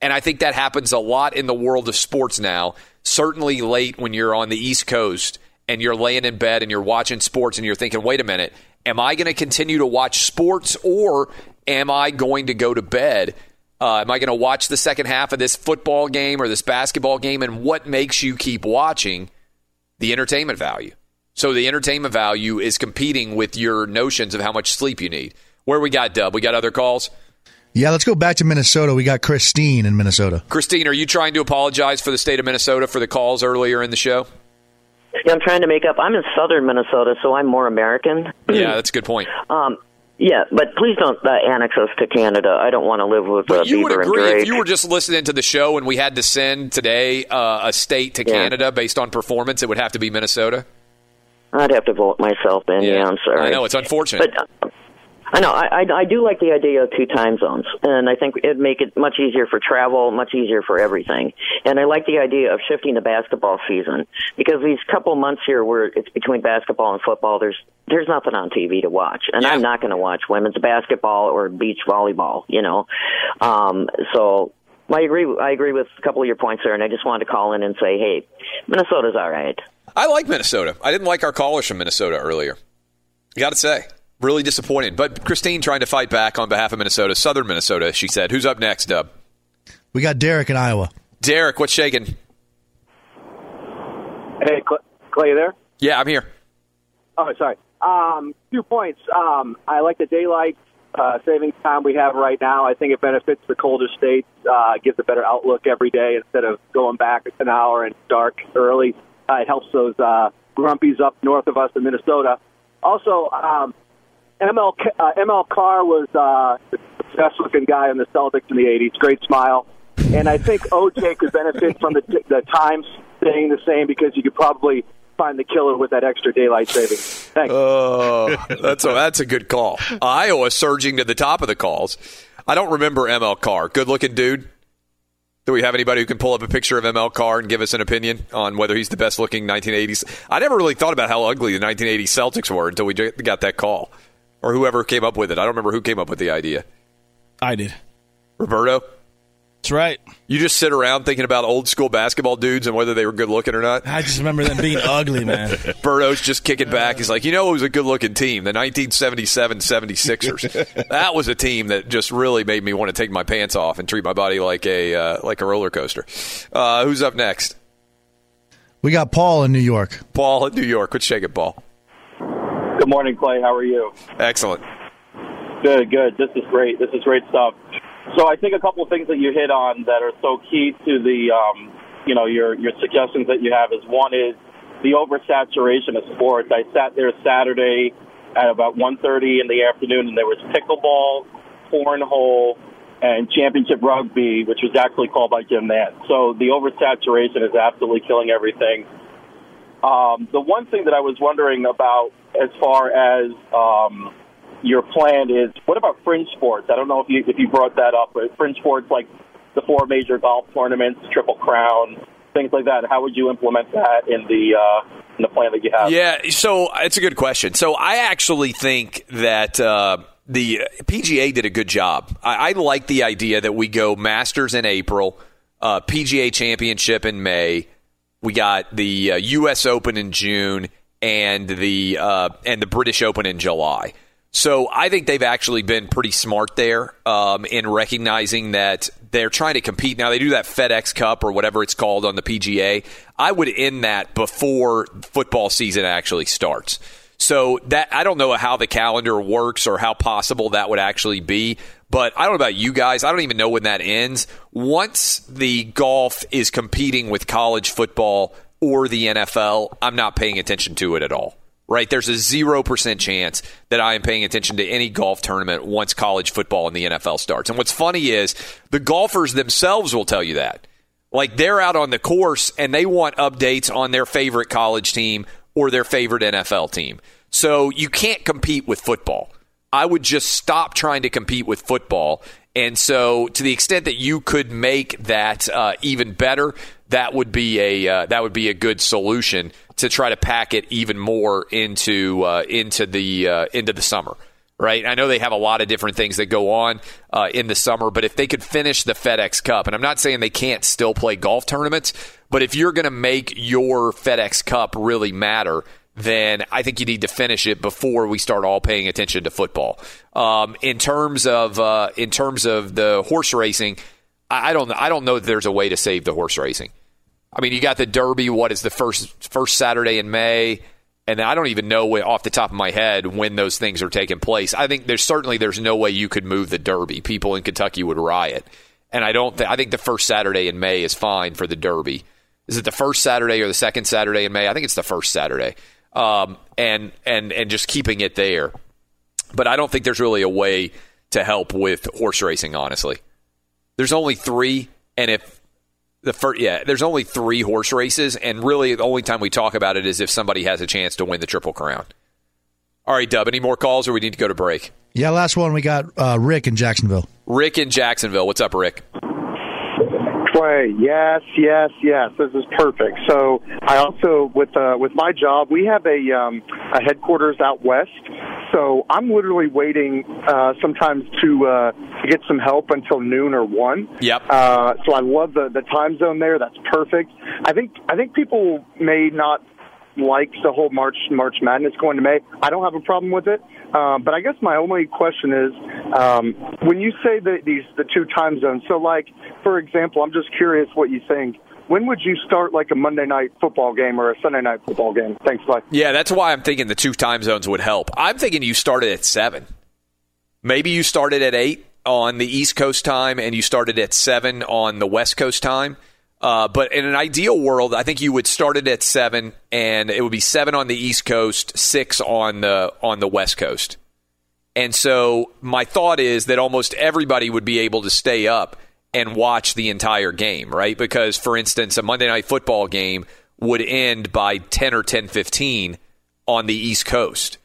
And I think that happens a lot in the world of sports now. Certainly late when you're on the East Coast and you're laying in bed and you're watching sports and you're thinking, wait a minute, am I going to continue to watch sports or am I going to go to bed? Uh, am I going to watch the second half of this football game or this basketball game? And what makes you keep watching? The entertainment value. So the entertainment value is competing with your notions of how much sleep you need. Where we got Dub? We got other calls. Yeah, let's go back to Minnesota. We got Christine in Minnesota. Christine, are you trying to apologize for the state of Minnesota for the calls earlier in the show? Yeah, I'm trying to make up. I'm in southern Minnesota, so I'm more American. yeah, that's a good point. Um, yeah, but please don't uh, annex us to Canada. I don't want to live with uh, But you would Bieber and agree Drake. if you were just listening to the show and we had to send today uh, a state to Yeah. Canada based on performance, it would have to be Minnesota. I'd have to vote myself in. Yeah, I'm sorry. I know it's unfortunate. But uh, I know I, I I do like the idea of two time zones, and I think it'd make it much easier for travel, much easier for everything. And I like the idea of shifting the basketball season because these couple months here where it's between basketball and football, there's there's nothing on TV to watch, and I'm not going to watch women's basketball or beach volleyball. You know, um, so. I agree. I agree with a couple of your points there, and I just wanted to call in and say, "Hey, Minnesota's all right." I like Minnesota. I didn't like our callers from Minnesota earlier. You Got to say, really disappointed. But Christine trying to fight back on behalf of Minnesota, Southern Minnesota. She said, "Who's up next, Dub?" We got Derek in Iowa. Derek, what's shaking? Hey, Clay, you there? Yeah, I'm here. Oh, sorry. Um, two points. Um, I like the daylight uh, savings time we have right now. I think it benefits the colder states, uh, gives a better outlook every day instead of going back an hour and dark early. Uh, it helps those uh, grumpies up north of us in Minnesota. Also, um, ML uh, ML Carr was uh, the best looking guy in the Celtics in the '80s. Great smile, and I think OJ could benefit from the the times staying the same because you could probably find the killer with that extra daylight saving. Thanks. Oh, that's a, that's a good call. Iowa surging to the top of the calls. I don't remember ML Carr. Good looking dude. Do we have anybody who can pull up a picture of ML Carr and give us an opinion on whether he's the best looking 1980s? I never really thought about how ugly the 1980s Celtics were until we got that call, or whoever came up with it. I don't remember who came up with the idea. I did. Roberto. That's right. You just sit around thinking about old school basketball dudes and whether they were good looking or not. I just remember them being ugly, man. Berto's just kicking back. He's like, you know, it was a good looking team, the 1977 76ers. that was a team that just really made me want to take my pants off and treat my body like a uh, like a roller coaster. Uh, who's up next? We got Paul in New York. Paul in New York. Let's shake it, Paul. Good morning, Clay. How are you? Excellent. Good, good. This is great. This is great stuff. So I think a couple of things that you hit on that are so key to the, um, you know, your your suggestions that you have is one is the oversaturation of sports. I sat there Saturday at about 1.30 in the afternoon, and there was pickleball, cornhole, and championship rugby, which was actually called by Jim Nantz. So the oversaturation is absolutely killing everything. Um, the one thing that I was wondering about as far as um, your plan is, what about fringe sports? I don't know if you if you brought that up, but fringe sports like the four major golf tournaments, Triple Crown, things like that. How would you implement that in the uh, in the plan that you have? Yeah, so it's a good question. So I actually think that uh, the PGA did a good job. I, I like the idea that we go Masters in April, uh, PGA Championship in May. We got the uh, U.S. Open in June and the uh, and the British Open in July. So I think they've actually been pretty smart there um, in recognizing that they're trying to compete. Now they do that FedEx Cup or whatever it's called on the PGA. I would end that before football season actually starts. So that I don't know how the calendar works or how possible that would actually be. But I don't know about you guys. I don't even know when that ends. Once the golf is competing with college football or the NFL, I'm not paying attention to it at all right? There's a 0% chance that I am paying attention to any golf tournament once college football and the NFL starts. And what's funny is the golfers themselves will tell you that. Like they're out on the course and they want updates on their favorite college team or their favorite NFL team. So you can't compete with football. I would just stop trying to compete with football. And so, to the extent that you could make that uh, even better, that would be a uh, that would be a good solution to try to pack it even more into uh, into the uh, into the summer. Right, I know they have a lot of different things that go on uh, in the summer, but if they could finish the FedEx Cup, and I'm not saying they can't still play golf tournaments, but if you're going to make your FedEx Cup really matter, then I think you need to finish it before we start all paying attention to football. Um, in terms of uh, in terms of the horse racing, I I don't I don't know that there's a way to save the horse racing. I mean, you got the Derby. What is the first first Saturday in May? And I don't even know off the top of my head when those things are taking place. I think there's certainly there's no way you could move the Derby. People in Kentucky would riot. And I don't. Th- I think the first Saturday in May is fine for the Derby. Is it the first Saturday or the second Saturday in May? I think it's the first Saturday. Um, and and and just keeping it there. But I don't think there's really a way to help with horse racing. Honestly, there's only three, and if the first, yeah, there's only three horse races, and really the only time we talk about it is if somebody has a chance to win the Triple Crown. All right, Dub. Any more calls, or we need to go to break? Yeah, last one we got uh, Rick in Jacksonville. Rick in Jacksonville. What's up, Rick? Clay, yes, yes, yes. This is perfect. So I also with uh, with my job, we have a um, a headquarters out west. So I'm literally waiting uh, sometimes to uh, to get some help until noon or one. Yep. Uh, so I love the the time zone there. That's perfect. I think I think people may not like the whole March March Madness going to May. I don't have a problem with it. Um, but I guess my only question is um, when you say that these the two time zones. So, like for example, I'm just curious what you think. When would you start like a Monday night football game or a Sunday night football game? Thanks, bye. Yeah, that's why I'm thinking the two time zones would help. I'm thinking you started at seven. Maybe you started at eight on the East Coast time, and you started at seven on the West Coast time. Uh, but in an ideal world, I think you would start it at seven, and it would be seven on the East Coast, six on the on the West Coast. And so my thought is that almost everybody would be able to stay up and watch the entire game, right? Because, for instance, a Monday night football game would end by ten or ten fifteen on the East Coast,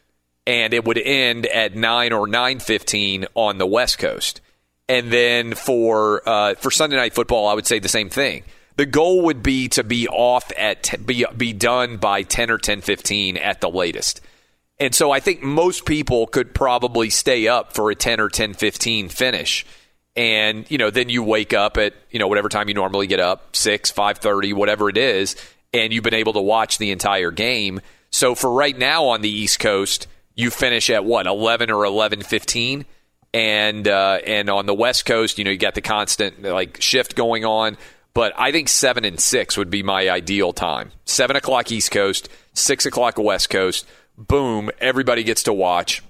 and it would end at nine or nine fifteen on the West Coast. And then for uh, for Sunday night football, I would say the same thing the goal would be to be off at be be done by 10 or 10:15 at the latest. And so I think most people could probably stay up for a 10 or 10:15 finish. And you know, then you wake up at, you know, whatever time you normally get up, 6, 5:30, whatever it is, and you've been able to watch the entire game. So for right now on the East Coast, you finish at what, 11 or 11:15? And uh, and on the West Coast, you know, you got the constant like shift going on but I think seven and six would be my ideal time. Seven o'clock East Coast, six o'clock West Coast. Boom, everybody gets to watch.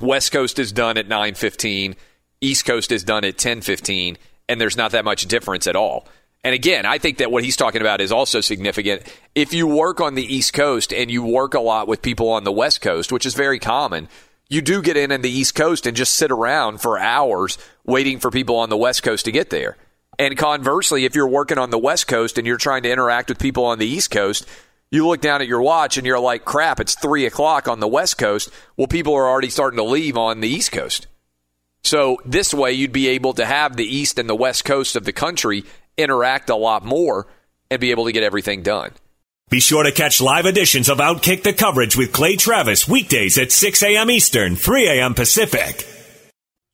West Coast is done at nine fifteen. East Coast is done at ten fifteen, and there's not that much difference at all. And again, I think that what he's talking about is also significant. If you work on the East Coast and you work a lot with people on the West Coast, which is very common, you do get in on the East Coast and just sit around for hours waiting for people on the West Coast to get there. And conversely, if you're working on the West Coast and you're trying to interact with people on the East Coast, you look down at your watch and you're like, crap, it's three o'clock on the West Coast. Well, people are already starting to leave on the East Coast. So this way, you'd be able to have the East and the West Coast of the country interact a lot more and be able to get everything done. Be sure to catch live editions of Outkick the coverage with Clay Travis weekdays at 6 a.m. Eastern, 3 a.m. Pacific.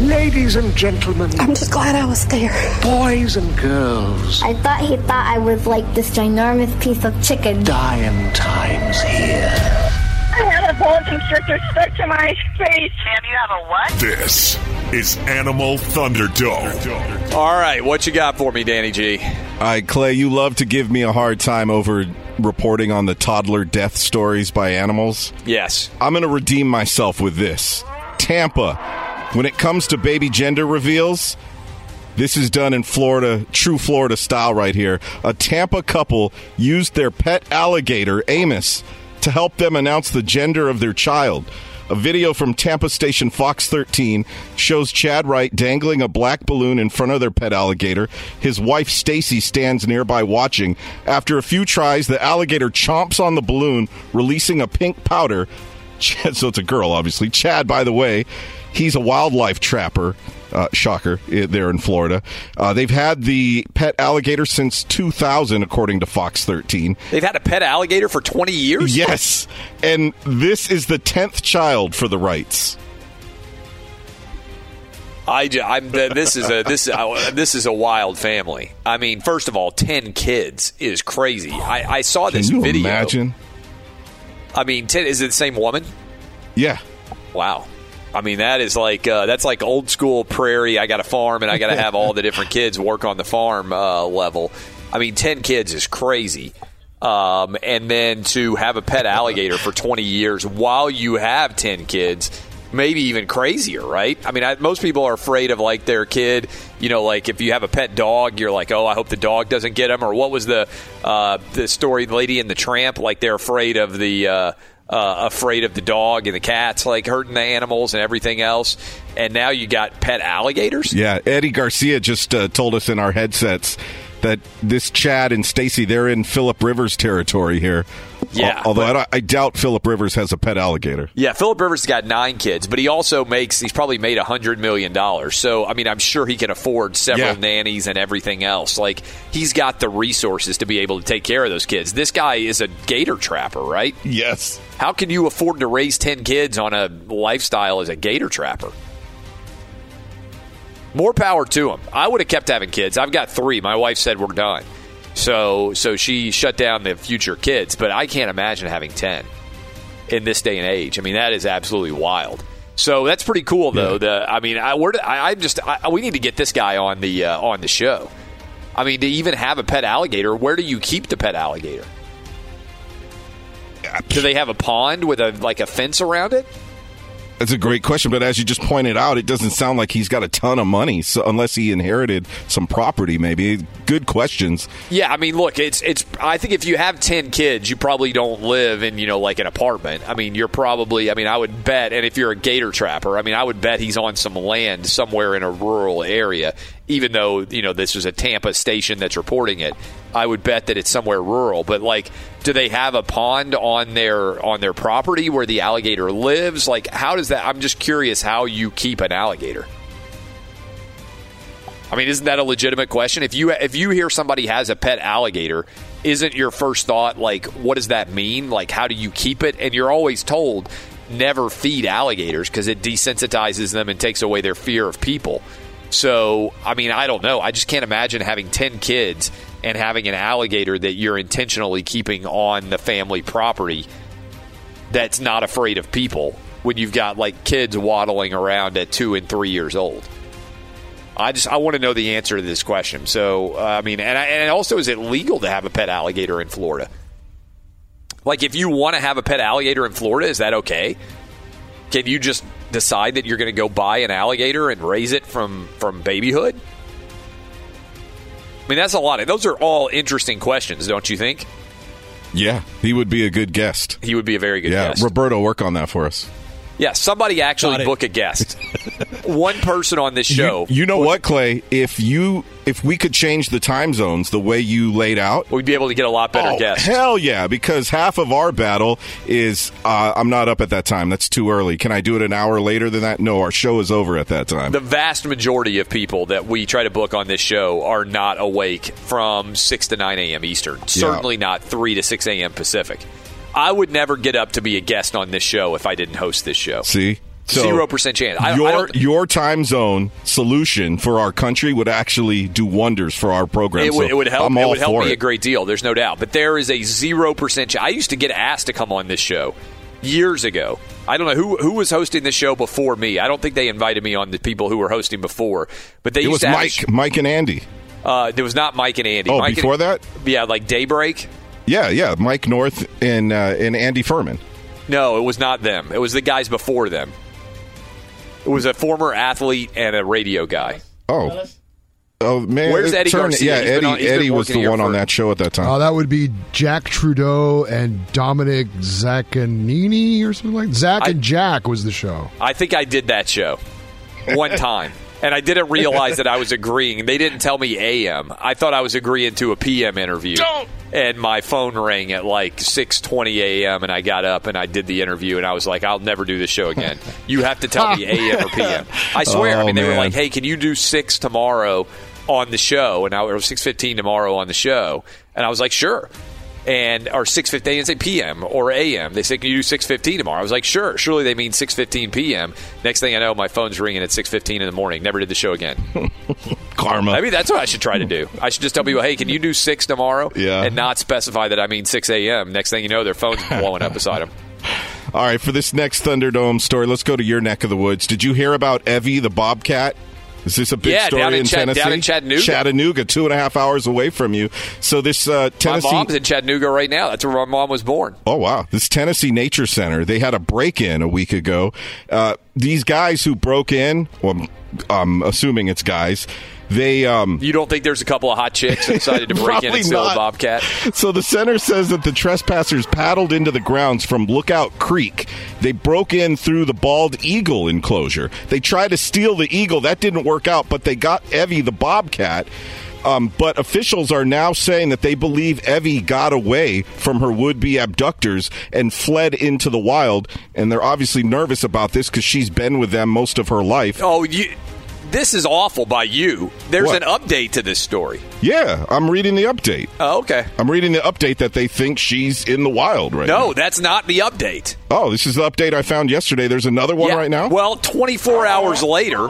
Ladies and gentlemen. I'm just glad I was there. Boys and girls. I thought he thought I was like this ginormous piece of chicken. Dying times here. I had a ball constrictor stuck to my face. Sam, you have a what? This is Animal Thunderdome. All right, what you got for me, Danny G? All right, Clay, you love to give me a hard time over reporting on the toddler death stories by animals. Yes. I'm going to redeem myself with this. Tampa, when it comes to baby gender reveals, this is done in Florida, true Florida style right here. A Tampa couple used their pet alligator, Amos, to help them announce the gender of their child. A video from Tampa station Fox 13 shows Chad Wright dangling a black balloon in front of their pet alligator. His wife Stacy stands nearby watching. After a few tries, the alligator chomps on the balloon, releasing a pink powder. Chad, so it's a girl, obviously. Chad, by the way, he's a wildlife trapper. Uh, shocker, there in Florida. Uh, they've had the pet alligator since 2000, according to Fox 13. They've had a pet alligator for 20 years? Yes. And this is the 10th child for the Wrights. I, I'm, this is a this uh, this is a wild family. I mean, first of all, ten kids is crazy. I, I saw this Can you video. Imagine. I mean, ten, is it the same woman? Yeah. Wow. I mean, that is like uh, that's like old school prairie. I got a farm, and I got to have all the different kids work on the farm uh, level. I mean, ten kids is crazy. Um, and then to have a pet alligator for 20 years while you have 10 kids maybe even crazier, right? I mean, I, most people are afraid of like their kid. You know, like if you have a pet dog, you're like, oh, I hope the dog doesn't get him. Or what was the uh, the story, Lady and the Tramp? Like they're afraid of the. Uh, uh, afraid of the dog and the cats, like hurting the animals and everything else. And now you got pet alligators. Yeah, Eddie Garcia just uh, told us in our headsets that this Chad and Stacy they're in Philip Rivers territory here. Yeah, Al- although I, I doubt Philip Rivers has a pet alligator. Yeah, Philip Rivers has got nine kids, but he also makes he's probably made a hundred million dollars. So I mean, I'm sure he can afford several Yeah. nannies and everything else. Like he's got the resources to be able to take care of those kids. This guy is a gator trapper, right? Yes. How can you afford to raise ten kids on a lifestyle as a gator trapper? More power to him. I would have kept having kids. I've got three. My wife said we're done. So so she shut down the future kids, but I can't imagine having 10 in this day and age. I mean, that is absolutely wild. So that's pretty cool, though. The I mean, I, we're, I, I just I, we need to get this guy on the uh, on the show. I mean, to even have a pet alligator, where do you keep the pet alligator? Do they have a pond with a like a fence around it? That's a great question, but as you just pointed out, it doesn't sound like he's got a ton of money. So unless he inherited some property, maybe. Good questions. Yeah, I mean, look, it's it's. I think if you have ten kids, you probably don't live in you know like an apartment. I mean, you're probably. I mean, I would bet, and if you're a gator trapper, I mean, I would bet he's on some land somewhere in a rural area. Even though you know this is a Tampa station that's reporting it, I would bet that it's somewhere rural. But like, do they have a pond on their on their property where the alligator lives? Like, how does that? I'm just curious how you keep an alligator. I mean, isn't that a legitimate question? If you if you hear somebody has a pet alligator, isn't your first thought like, what does that mean? Like, how do you keep it? And you're always told never feed alligators because it desensitizes them and takes away their fear of people. So, I mean, I don't know. I just can't imagine having 10 kids and having an alligator that you're intentionally keeping on the family property that's not afraid of people when you've got like kids waddling around at two and three years old. I just I want to know the answer to this question. So uh, I mean, and I, and also, is it legal to have a pet alligator in Florida? Like, if you want to have a pet alligator in Florida, is that okay? Can you just decide that you're going to go buy an alligator and raise it from from babyhood? I mean, that's a lot. Of, those are all interesting questions, don't you think? Yeah, he would be a good guest. He would be a very good guest. yeah, guest. Roberto, work on that for us. Yeah, somebody actually book a guest. One person on this show. You, you know what, Clay? If you if we could change the time zones the way you laid out, we'd be able to get a lot better oh, guests. Hell yeah! Because half of our battle is uh, I'm not up at that time. That's too early. Can I do it an hour later than that? No, our show is over at that time. The vast majority of people that we try to book on this show are not awake from 6 to 9 a.m. Eastern. Certainly not 3 to 6 a.m. Pacific. I would never get up to be a guest on this show if I didn't host this show. See. Zero percent chance. I, your I your time zone solution for our country would actually do wonders for our program. it, would, So it would help. I'm It would help me it. a great deal. There's no doubt. But there is a zero percent. chance. I used to get asked to come on this show years ago. I don't know who who was hosting this show before me. I don't think they invited me on the people who were hosting before. But they It used was to Mike, sh- Mike and Andy. uh, there was not Mike and Andy. Oh, Mike and- before that? yeah, like Daybreak. Yeah, yeah, Mike North and uh, and Andy Furman. No, it was not them. It was the guys before them. It was a former athlete and a radio guy. Oh, oh man, Where's Eddie turned- Garcia? Yeah, He's Eddie. on- Eddie was the here one on that show at that time. Oh, that would be Jack Trudeau and Dominic Zaccanini or something like Zach and Jack was the show. I think I did that show one time. And I didn't realize that I was agreeing. They didn't tell me AM. I thought I was agreeing to a PM interview. Don't. And my phone rang at like 6:20 a.m. and I got up and I did the interview and I was like, I'll never do this show again. You have to tell me AM or PM. I swear. I Oh, mean, they were like, Hey, can you do six tomorrow on the show? And I or 6:15 tomorrow on the show. And I was like, Sure. And or six fifteen. They didn't say PM or AM. They said, "Can you do six fifteen tomorrow?" I was like, "Sure." Surely they mean six fifteen PM. Next thing I know, my phone's ringing at six fifteen in the morning. Never did the show again. Karma. Maybe that's what I should try to do. I should just tell people, "Hey, can you do six tomorrow?" Yeah. and not specify that I mean six AM. Next thing you know, their phone's blowing up beside them. All right, for this next Thunderdome story, let's go to your neck of the woods. Did you hear about Evie the bobcat? Is this a big Yeah, story down in in, Chat- Tennessee? down in Chattanooga. Chattanooga, two and a half hours away from you. So this uh, Tennessee. My mom's in Chattanooga right now. That's where my mom was born. Oh wow! This Tennessee Nature Center, they had a break-in a week ago. Uh, these guys who broke in, well, I'm assuming it's guys. They um, You don't think there's a couple of hot chicks decided to break in and steal a bobcat? So the center says that the trespassers paddled into the grounds from Lookout Creek. They broke in through the bald eagle enclosure. They tried to steal the eagle. That didn't work out, but they got Evie the bobcat. Um, but officials are now saying that they believe Evie got away from her would-be abductors and fled into the wild. And they're obviously nervous about this because she's been with them most of her life. Oh, you. This is awful by you. There's What? an update to this story. Yeah, I'm reading the update. Oh, okay. I'm reading the update that they think she's in the wild right now. No, that's not the update. Oh, this is the update I found yesterday. There's another one Yeah, right now. Well, 24 hours later.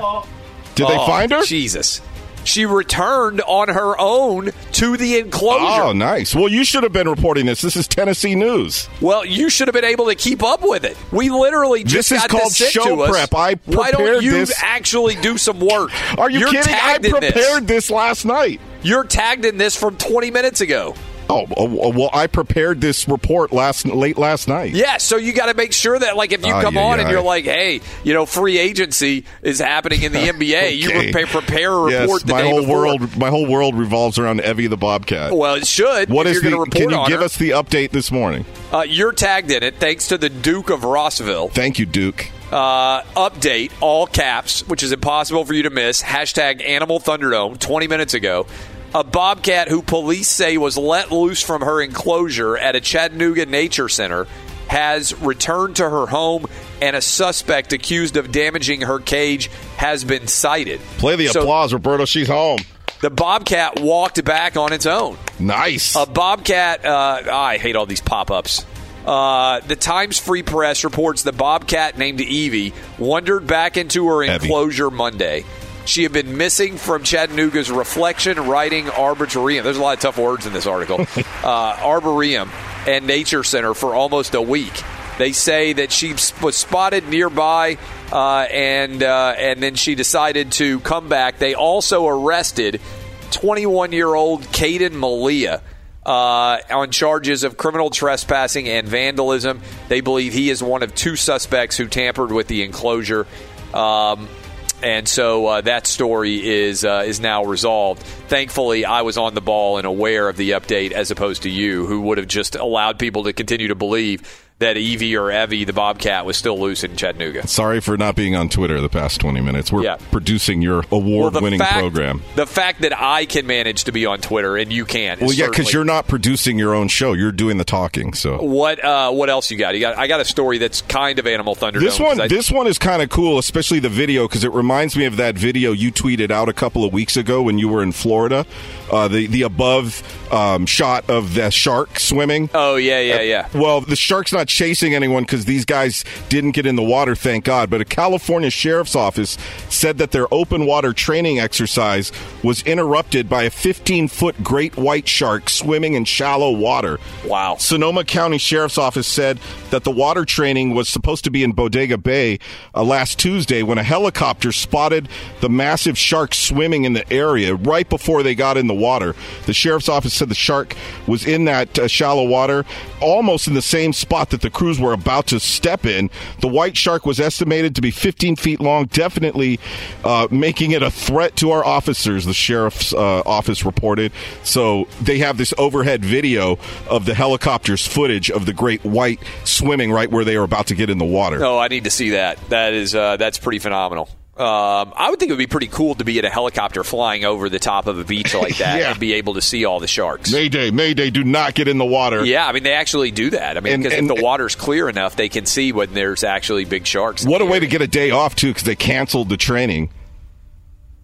Did they Oh, find her? Jesus. She returned on her own to the enclosure. Oh, nice. Well, you should have been reporting this. This is Tennessee news. Well, you should have been able to keep up with it. We literally just This is called this show to us. prep. I Why don't you this- actually do some work? Are you You're kidding? I in this. prepared this last night. You're tagged in this from 20 minutes ago. Oh, oh, well, I prepared this report last late last night. Yeah, so you got to make sure that, like, if you Ah, come yeah, on yeah. and you're like, "Hey, you know, free agency is happening in the NBA," you Okay. prepare, prepare a report Yes, the my day whole before. world, my whole world revolves around Evie the Bobcat. Well, it should. What is you're the? Can you give her. us the update this morning? Uh, you're tagged in it thanks to the Duke of Rossville. Thank you, Duke. Uh, update, all caps, which is impossible for you to miss. Hashtag Animal Thunderdome 20 minutes ago. A bobcat who police say was let loose from her enclosure at a Chattanooga Nature Center has returned to her home, and a suspect accused of damaging her cage has been cited. Play the So applause, Roberto. She's home. The bobcat walked back on its own. Nice. A bobcat. Uh, I hate all these pop-ups. Uh, the Times Free Press reports the bobcat named Evie wandered back into her enclosure Monday. She had been missing from Chattanooga's Reflection Riding Arboretum. There's a lot of tough words in this article. uh, Arboretum and Nature Center for almost a week. They say that she was spotted nearby, uh, and uh, and then she decided to come back. They also arrested 21 year old Caden Malia. Uh, on charges of criminal trespassing and vandalism. They believe he is one of two suspects who tampered with the enclosure. Um, and so uh, that story is uh, is now resolved. Thankfully, I was on the ball and aware of the update, as opposed to you, who would have just allowed people to continue to believe that Evie or Evie, the Bobcat, was still loose in Chattanooga. Sorry for not being on Twitter the past 20 minutes. We're Yeah. producing your award-winning fact- program. The fact that I can manage to be on Twitter and you can't. Well, yeah, because you're not producing your own show. You're doing the talking. So What uh, what else you got? You got I got a story that's kind of Animal Thunder. This one, I- this one is kind of cool, especially the video because it reminds me of that video you tweeted out a couple of weeks ago when you were in Florida. Uh, the the above um, shot of the shark swimming. Oh yeah, yeah, yeah. Well, the shark's not chasing anyone because these guys didn't get in the water, thank God. But a California sheriff's office said that their open water training exercise was interrupted by a 15 foot great white shark swimming in shallow water. Wow. Sonoma County Sheriff's Office said that the water training was supposed to be in Bodega Bay uh, last Tuesday when a helicopter spotted the massive shark swimming in the area right before they got in the water. The sheriff's office said the shark was in that uh, shallow water, almost in the same spot that the crews were about to step in. The white shark was estimated to be 15 feet long, definitely uh, making it a threat to our officers, the sheriff's uh, office reported. So they have this overhead video of the helicopter's footage of the great white swimming right where they are about to get in the water. Oh, I need to see that. That is uh, that's pretty phenomenal. Um, I would think it would be pretty cool to be in a helicopter flying over the top of a beach like that Yeah. and be able to see all the sharks. Mayday, Mayday, do not get in the water. Yeah, I mean they actually do that. I mean, because if the water's clear enough, they can see when there's actually big sharks. What a way to get a day off, too, because they canceled the training.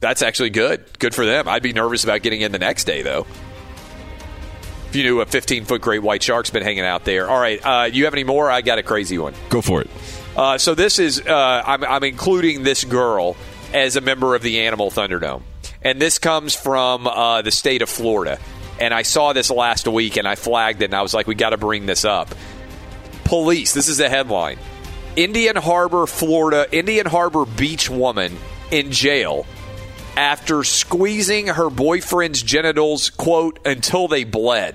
That's actually good. Good for them. I'd be nervous about getting in the next day though. If you knew a 15 foot great white shark's been hanging out there. All right, uh, you have any more? I got a crazy one. Go for it. Uh, so this is uh, I'm, I'm including this girl as a member of the Animal Thunderdome, and this comes from uh, the state of Florida. And I saw this last week, and I flagged it, and I was like, we got to bring this up. Police. This is the headline: Indian Harbor, Florida. Indian Harbor beach woman in jail after squeezing her boyfriend's genitals, quote, until they bled.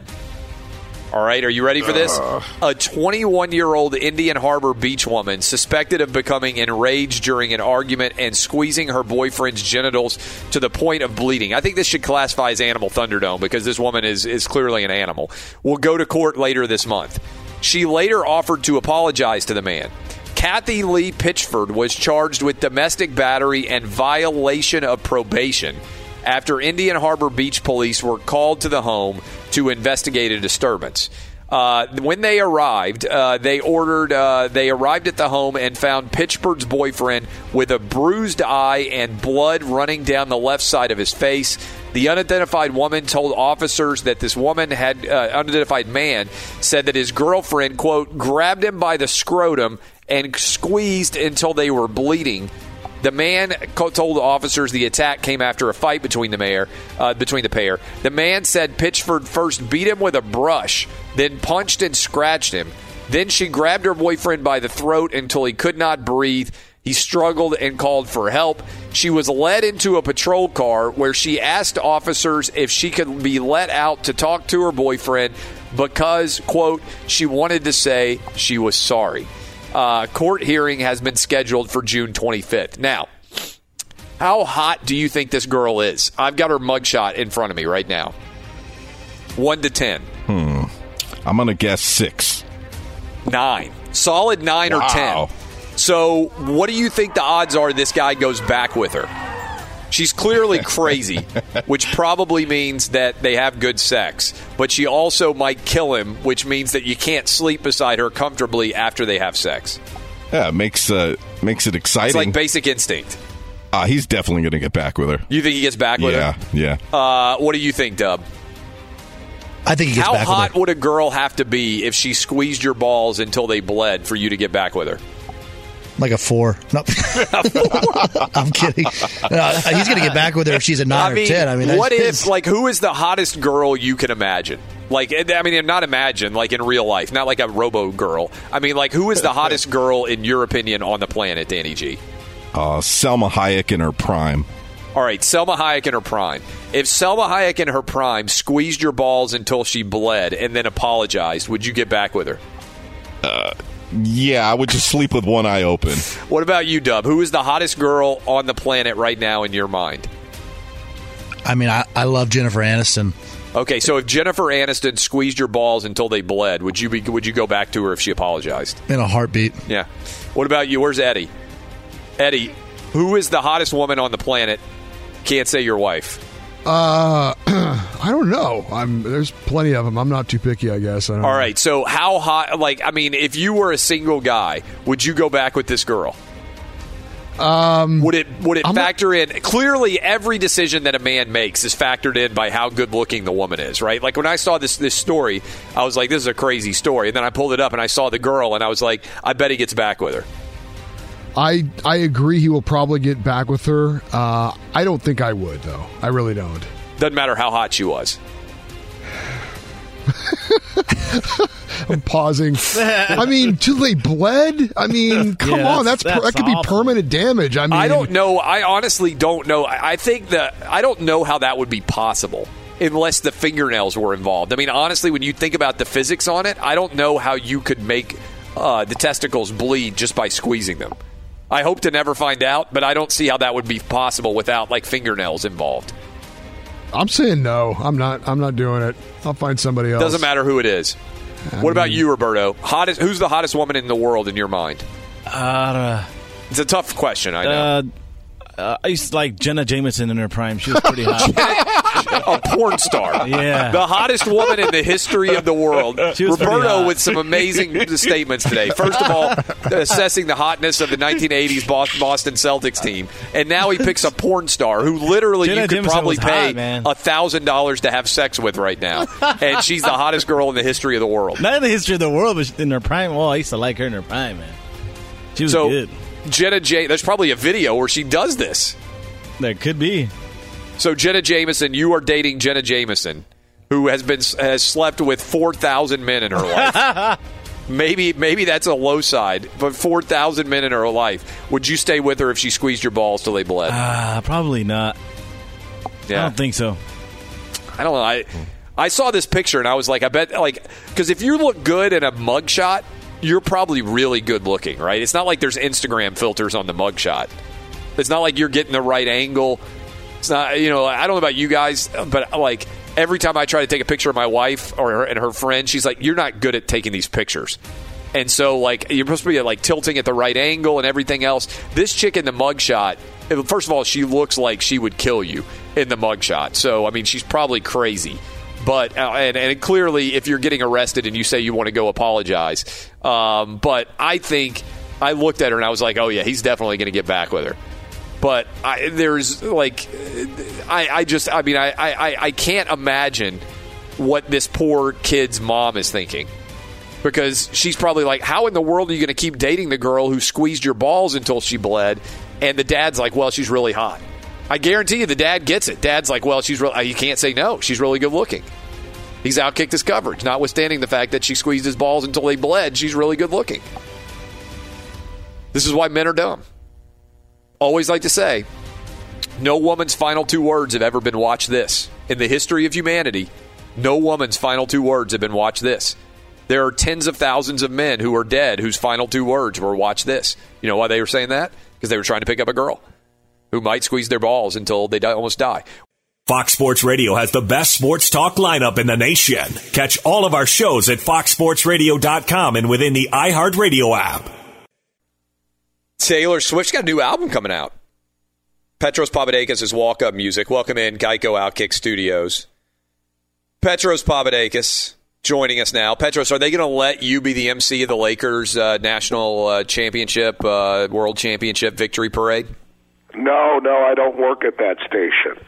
All right, are you ready for this? Uh. A 21 year old Indian Harbor beach woman suspected of becoming enraged during an argument and squeezing her boyfriend's genitals to the point of bleeding. I think this should classify as animal thunderdome because this woman is, is clearly an animal. Will go to court later this month. She later offered to apologize to the man. Kathy Lee Pitchford was charged with domestic battery and violation of probation after Indian Harbor Beach police were called to the home to investigate a disturbance. Uh, when they arrived, uh, they ordered. Uh, they arrived at the home and found Pitchford's boyfriend with a bruised eye and blood running down the left side of his face. The unidentified woman told officers that this woman had uh, unidentified man said that his girlfriend quote grabbed him by the scrotum and squeezed until they were bleeding. The man told officers the attack came after a fight between the mayor, uh, between the pair. The man said Pitchford first beat him with a brush, then punched and scratched him. Then she grabbed her boyfriend by the throat until he could not breathe. He struggled and called for help. She was led into a patrol car where she asked officers if she could be let out to talk to her boyfriend because, quote, she wanted to say she was sorry. Uh, court hearing has been scheduled for June 25th. Now, how hot do you think this girl is? I've got her mugshot in front of me right now. One to ten. Hmm. I'm going to guess six. Nine. Solid nine or ten. So, what do you think the odds are this guy goes back with her? She's clearly crazy, which probably means that they have good sex. But she also might kill him, which means that you can't sleep beside her comfortably after they have sex. Yeah, it makes uh, makes it exciting. It's like basic instinct. uh, he's definitely going to get back with her. You think he gets back with yeah, her? yeah. Uh, what do you think, Dub? I think he gets How back with hot would a girl have to be if she squeezed your balls until they bled for you to get back with her? Like a four. No. I'm kidding. Uh, he's going to get back with her if she's a nine I mean, or ten. I mean, what that's- if like who is the hottest girl you can imagine? Like, I mean, not imagine like in real life, not like a robo girl. I mean, like who is the hottest girl in your opinion on the planet, Danny G? Uh, Salma Hayek in her prime. All right, Salma Hayek in her prime. If Salma Hayek in her prime squeezed your balls until she bled and then apologized, would you get back with her? Uh, yeah, I would just sleep with one eye open. What about you, Dub? Who is the hottest girl on the planet right now in your mind? I mean, I, I love Jennifer Aniston. Okay, so if Jennifer Aniston squeezed your balls until they bled, would you be would you go back to her if she apologized? In a heartbeat. Yeah. What about you? Where's Eddie? Eddie, who is the hottest woman on the planet? Can't say your wife. Uh, I don't know. I'm there's plenty of them. I'm not too picky, I guess. I don't All know. right. So how hot? Like, I mean, if you were a single guy, would you go back with this girl? Um, would it would it factor in? Clearly, every decision that a man makes is factored in by how good looking the woman is, right? Like when I saw this this story, I was like, "This is a crazy story," and then I pulled it up and I saw the girl, and I was like, "I bet he gets back with her." I I agree. He will probably get back with her. Uh, I don't think I would though. I really don't. Doesn't matter how hot she was. I'm pausing. I mean, till they bled. I mean, come Yeah, on. That's, that's- per- that that's could be permanent damage. I mean, I don't know. I honestly don't know. I I think that I don't know how that would be possible unless the fingernails were involved. I mean, honestly, when you think about the physics on it, I don't know how you could make uh, the testicles bleed just by squeezing them. I hope to never find out, but I don't see how that would be possible without like fingernails involved. I'm saying no. I'm not. I'm not doing it. I'll find somebody else. Doesn't matter who it is. I what about you, Roberto? Hottest? Who's the hottest woman in the world in your mind? Uh, It's a tough question. I know. uh, uh, I used to like Jenna Jameson in her prime. She was pretty hot. a porn star. Yeah. The hottest woman in the history of the world. She was pretty Roberto with some amazing statements today. First of all, assessing the hotness of the 1980s Boston Celtics team. And now he picks a porn star who literally Jenna you could Jameson probably pay a $1,000 to have sex with right now. And she's the hottest girl in the history of the world. Not in the history of the world, but in her prime. Well, I used to like her in her prime, man. She was so, good. Jenna J. There's probably a video where she does this. There could be. So Jenna Jameson, you are dating Jenna Jameson, who has been has slept with four thousand men in her life. maybe maybe that's a low side, but four thousand men in her life. Would you stay with her if she squeezed your balls till they bled? Uh, probably not. Yeah. I don't think so. I don't know. I I saw this picture and I was like, I bet like because if you look good in a mugshot, you're probably really good looking, right? It's not like there's Instagram filters on the mugshot. It's not like you're getting the right angle. It's not you know I don't know about you guys, but like every time I try to take a picture of my wife or her, and her friend, she's like, "You're not good at taking these pictures." And so, like, you're supposed to be like tilting at the right angle and everything else. This chick in the mugshot, first of all, she looks like she would kill you in the mugshot. So, I mean, she's probably crazy. But uh, and, and clearly, if you're getting arrested and you say you want to go apologize, um, but I think I looked at her and I was like, oh yeah, he's definitely going to get back with her. But I, there's like, I, I just, I mean, I, I, I can't imagine what this poor kid's mom is thinking because she's probably like, how in the world are you going to keep dating the girl who squeezed your balls until she bled? And the dad's like, well, she's really hot. I guarantee you the dad gets it. Dad's like, well, she's real. Uh, you can't say no. She's really good looking. He's outkicked his coverage, notwithstanding the fact that she squeezed his balls until they bled. She's really good looking. This is why men are dumb. Always like to say, no woman's final two words have ever been watch this. In the history of humanity, no woman's final two words have been watch this. There are tens of thousands of men who are dead whose final two words were watch this. You know why they were saying that? Because they were trying to pick up a girl who might squeeze their balls until they die, almost die. Fox Sports Radio has the best sports talk lineup in the nation. Catch all of our shows at foxsportsradio.com and within the iHeartRadio app. Taylor Swift's got a new album coming out. Petros Papadakis' is walk up music. Welcome in Geico Outkick Studios. Petros Papadakis joining us now. Petros, are they going to let you be the MC of the Lakers uh, national uh, championship, uh, world championship victory parade? No, no, I don't work at that station.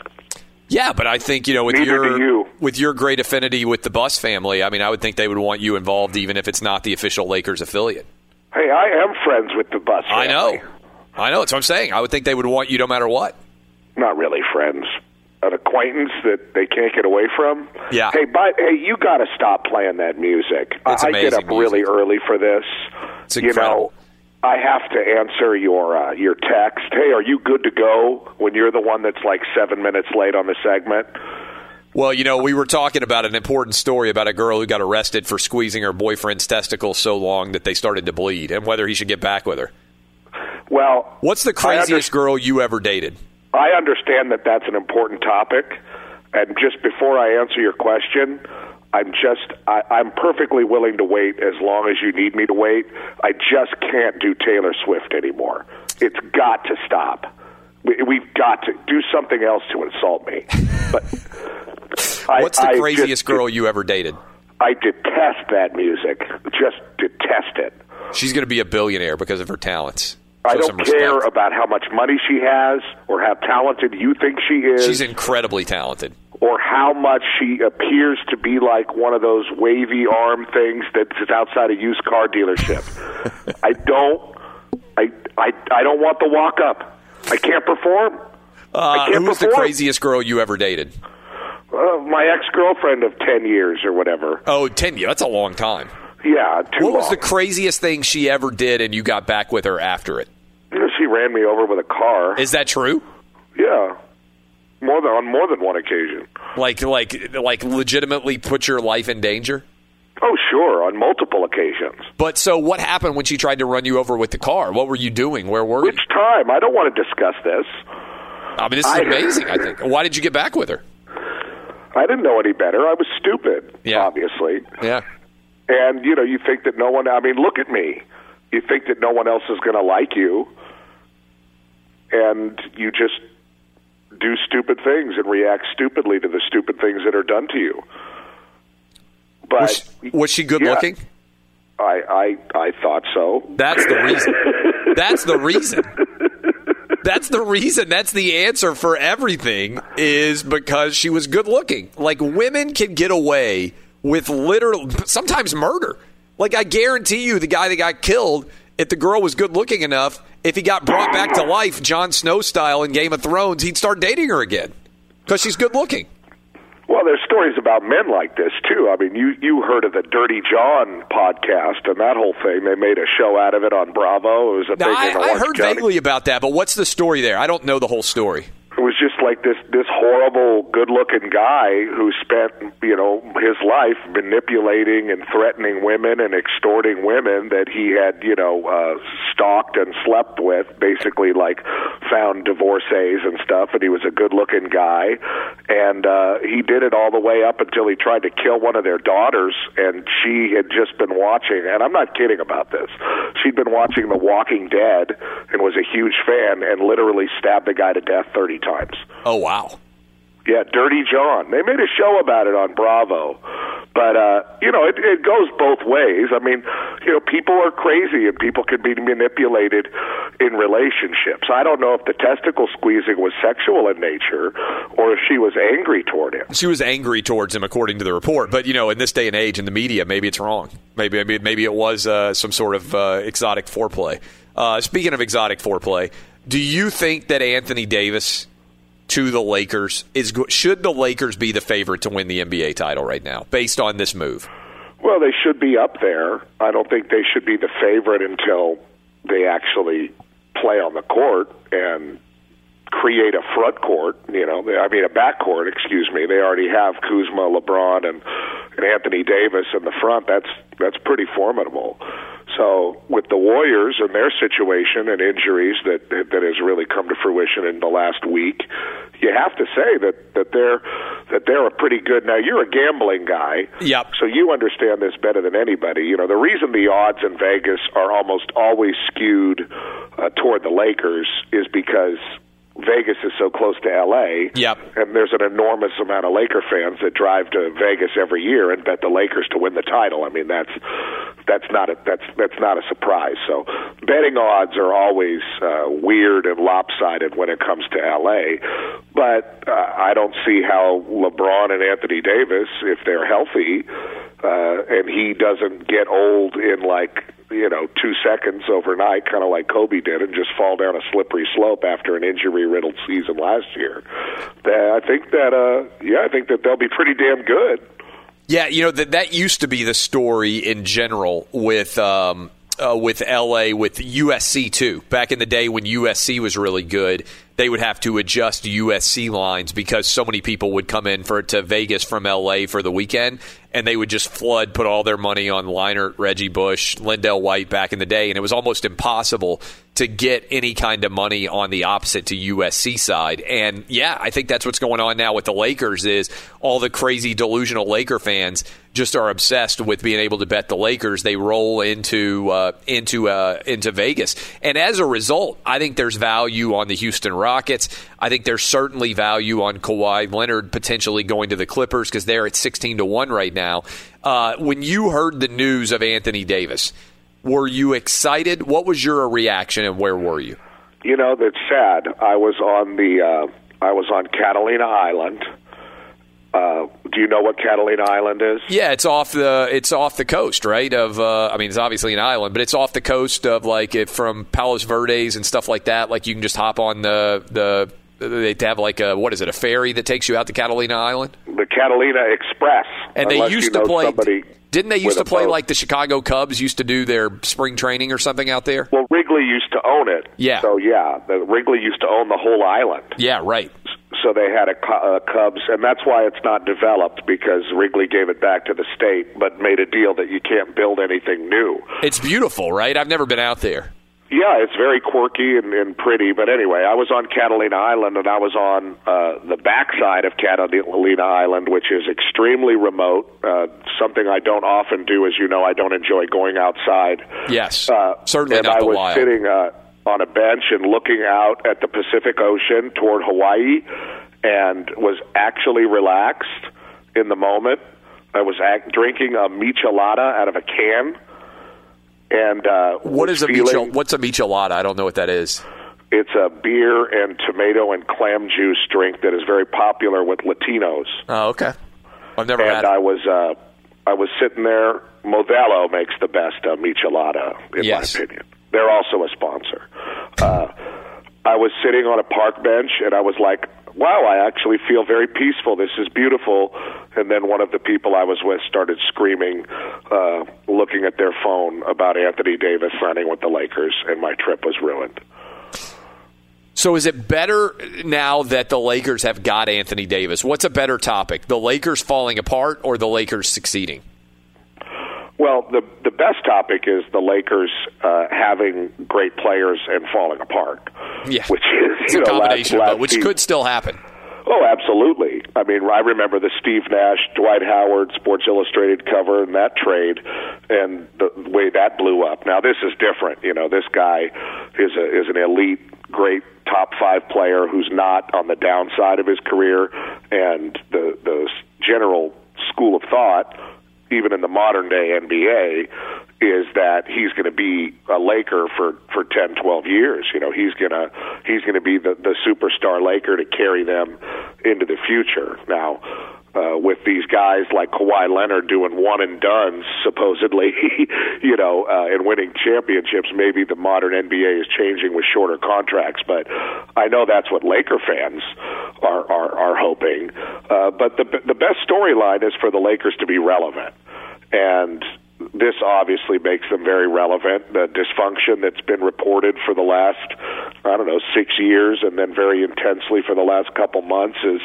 Yeah, but I think you know with Neither your you. with your great affinity with the Buss family, I mean, I would think they would want you involved, even if it's not the official Lakers affiliate. Hey, I am friends with the bus. I know, I know. That's what I'm saying. I would think they would want you no matter what. Not really friends. An acquaintance that they can't get away from. Yeah. Hey, but hey, you got to stop playing that music. It's I I get amazing up really early for this. It's you know, I have to answer your uh, your text. Hey, are you good to go? When you're the one that's like seven minutes late on the segment. Well, you know, we were talking about an important story about a girl who got arrested for squeezing her boyfriend's testicles so long that they started to bleed, and whether he should get back with her. Well, what's the craziest girl you ever dated? I understand that that's an important topic, and just before I answer your question, I'm just I, I'm perfectly willing to wait as long as you need me to wait. I just can't do Taylor Swift anymore. It's got to stop. We, we've got to do something else to insult me. But I- What's the I craziest just- girl you ever dated? I detest that music. Just detest it. She's going to be a billionaire because of her talents. I Show don't care about how much money she has or how talented you think she is. She's incredibly talented. or how much she appears to be like one of those wavy arm things that's outside a used car dealership. I don't I I I don't want the walk up. I can't perform. Uh, who's the craziest girl you ever dated? Uh, my ex-girlfriend of 10 years or whatever. Oh, 10 years. That's a long time. Yeah, too What was long. the craziest thing she ever did and you got back with her after it? She ran me over with a car. Is that true? Yeah. More than on more than one occasion. Like like like legitimately put your life in danger? Oh, sure, on multiple occasions. But so what happened when she tried to run you over with the car? What were you doing? Where were you? Which time? I don't want to discuss this. I mean, this is I- amazing, I think. Why did you get back with her? I didn't know any better. I was stupid, Yeah. obviously. Yeah. And you know, you think that no one. I mean, look at me. You think that no one else is going to like you, and you just do stupid things and react stupidly to the stupid things that are done to you. But Was she, was she good yeah, looking? I, I I thought so. That's the reason. That's the reason. That's the reason. That's the answer for everything is because she was good looking. Like women can get away with literal sometimes murder. Like I guarantee you the guy that got killed if the girl was good looking enough, if he got brought back to life Jon Snow style in Game of Thrones, he'd start dating her again cuz she's good looking. Well, there's stories about men like this too. I mean, you you heard of the Dirty John podcast and that whole thing. They made a show out of it on Bravo. It was a Now, big I, I heard County. vaguely about that, but what's the story there? I don't know the whole story. It was just like this this horrible, good-looking guy who spent you know his life manipulating and threatening women and extorting women that he had you know uh, stalked and slept with, basically like found divorcees and stuff. And he was a good-looking guy, and uh, he did it all the way up until he tried to kill one of their daughters, and she had just been watching. And I'm not kidding about this. She'd been watching The Walking Dead and was a huge fan, and literally stabbed the guy to death 30 times. Oh wow. Yeah, Dirty John. They made a show about it on Bravo. But uh, you know, it, it goes both ways. I mean, you know, people are crazy and people can be manipulated in relationships. I don't know if the testicle squeezing was sexual in nature or if she was angry toward him. She was angry towards him, according to the report. But you know, in this day and age, in the media, maybe it's wrong. Maybe maybe, maybe it was uh, some sort of uh, exotic foreplay. Uh, speaking of exotic foreplay, do you think that Anthony Davis to the Lakers is should the Lakers be the favorite to win the NBA title right now, based on this move? Well, they should be up there. I don't think they should be the favorite until they actually play on the court and create a front court. You know, I mean a back court. Excuse me. They already have Kuzma, LeBron, and, and Anthony Davis in the front. That's that's pretty formidable. So with the Warriors and their situation and injuries that that has really come to fruition in the last week, you have to say that that they're that they're a pretty good. Now you're a gambling guy, yep. So you understand this better than anybody. You know the reason the odds in Vegas are almost always skewed uh, toward the Lakers is because Vegas is so close to LA. Yep. And there's an enormous amount of Laker fans that drive to Vegas every year and bet the Lakers to win the title. I mean, that's that's not a that's that's not a surprise. So betting odds are always uh, weird and lopsided when it comes to LA. But uh, I don't see how LeBron and Anthony Davis, if they're healthy, uh, and he doesn't get old in like you know two seconds overnight, kind of like Kobe did, and just fall down a slippery slope after an injury-riddled season last year. That I think that uh, yeah, I think that they'll be pretty damn good. Yeah, you know that that used to be the story in general with um, uh, with LA with USC too. Back in the day when USC was really good, they would have to adjust USC lines because so many people would come in for to Vegas from LA for the weekend, and they would just flood, put all their money on Leinart, Reggie Bush, LenDale White back in the day, and it was almost impossible to get any kind of money on the opposite to USC side. And yeah, I think that's what's going on now with the Lakers is all the crazy delusional Laker fans just are obsessed with being able to bet the Lakers. They roll into uh, into uh, into Vegas, and as a result, I think there's value on the Houston Rockets. I think there's certainly value on Kawhi Leonard potentially going to the Clippers because they're at 16 to one right now. Uh, when you heard the news of Anthony Davis, were you excited? What was your reaction, and where were you? You know, that's sad. I was on the uh, I was on Catalina Island. Uh, do you know what Catalina Island is? Yeah, it's off the it's off the coast, right? Of uh, I mean, it's obviously an island, but it's off the coast of like if from Palos Verdes and stuff like that. Like you can just hop on the the they have like a what is it a ferry that takes you out to Catalina Island? The Catalina Express. And they used to play. Didn't they used to play boat. like the Chicago Cubs used to do their spring training or something out there? Well, Wrigley used to own it. Yeah. So yeah, the, Wrigley used to own the whole island. Yeah, right. So they had a, a Cubs, and that's why it's not developed because Wrigley gave it back to the state, but made a deal that you can't build anything new. It's beautiful, right? I've never been out there. Yeah, it's very quirky and, and pretty. But anyway, I was on Catalina Island, and I was on uh, the backside of Catalina Island, which is extremely remote. Uh, something I don't often do, as you know, I don't enjoy going outside. Yes, Uh, certainly and not I the was wild. sitting uh, on a bench and looking out at the Pacific Ocean toward Hawaii, and was actually relaxed in the moment. I was act- drinking a michelada out of a can, and uh, What is a feeling, michel, What's a michelada? I don't know what that is. It's a beer and tomato and clam juice drink that is very popular with Latinos. Oh, okay. I've never and had it. I was uh, I was sitting there. Modelo makes the best uh, michelada, in Yes. my opinion. They're also a sponsor. Uh, I was sitting on a park bench, and I was like, "Wow, I actually feel very peaceful. This is beautiful." And then one of the people I was with started screaming, uh, looking at their phone about Anthony Davis signing with the Lakers, and my trip was ruined. So is it better now that the Lakers have got Anthony Davis? What's a better topic? The Lakers falling apart or the Lakers succeeding? Well, the the best topic is the Lakers uh, having great players and falling apart. Yeah, which is it's a know, combination, last, last which season- could still happen. Oh, absolutely. I mean, I remember the Steve Nash, Dwight Howard, Sports Illustrated cover and that trade, and the way that blew up. Now this is different. You know, this guy is a is an elite, great top five player who's not on the downside of his career, and the the general school of thought, even in the modern day NBA, is that he's going to be a Laker for for 10, 12 years. You know, he's going to he's going to be the the superstar Laker to carry them into the future. Now, uh, with these guys like Kawhi Leonard doing one and done, supposedly, you know, uh, and winning championships, maybe the modern NBA is changing with shorter contracts. But I know that's what Laker fans are are, are hoping. Uh, but the the best storyline is for the Lakers to be relevant, and this obviously makes them very relevant. The dysfunction that's been reported for the last, I don't know, six years and then very intensely for the last couple months is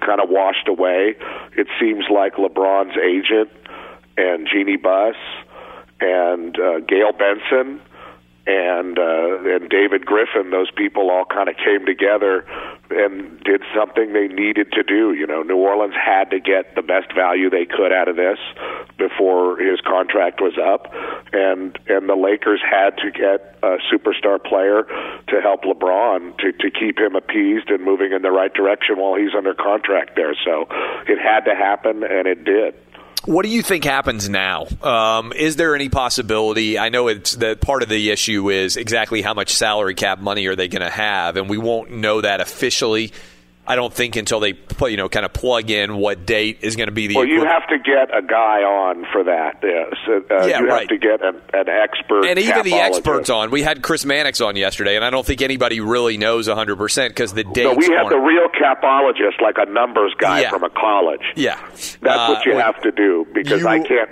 kind of washed away. It seems like LeBron's agent and Jeanie Buss and uh, Gayle Benson and uh, and David Griffin, those people all kind of came together and did something they needed to do. You know, New Orleans had to get the best value they could out of this before his contract was up, and and the Lakers had to get a superstar player to help LeBron to to keep him appeased and moving in the right direction while he's under contract there. So it had to happen, and it did. What do you think happens now? Um, is there any possibility? I know it's that part of the issue is exactly how much salary cap money are they going to have, and we won't know that officially. I don't think until they put, you know kind of plug in what date is going to be the. Well, you have to get a guy on for that. Yes. Uh, Yeah, you right. have to get an, an expert, and even the experts on. We had Chris Mannix on yesterday, and I don't think anybody really knows 100 percent because the dates. No, we have the real capologist, like a numbers guy Yeah. from a college. Yeah, That's Uh, what you well, have to do because you- I can't.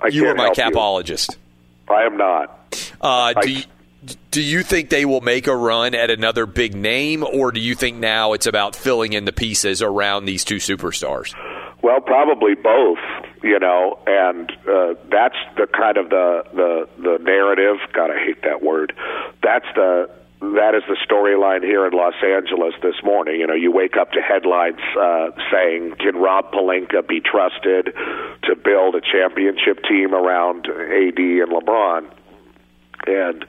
I you can't are my help you. capologist. I am not. Uh, do you, do you think they will make a run at another big name, or do you think now it's about filling in the pieces around these two superstars? Well, probably both, you know, and uh, that's the kind of the the the narrative. God, I hate that word. That's the that is the storyline here in Los Angeles this morning. You know, you wake up to headlines uh, saying, "Can Rob Pelinka be trusted to build a championship team around AD and LeBron?" And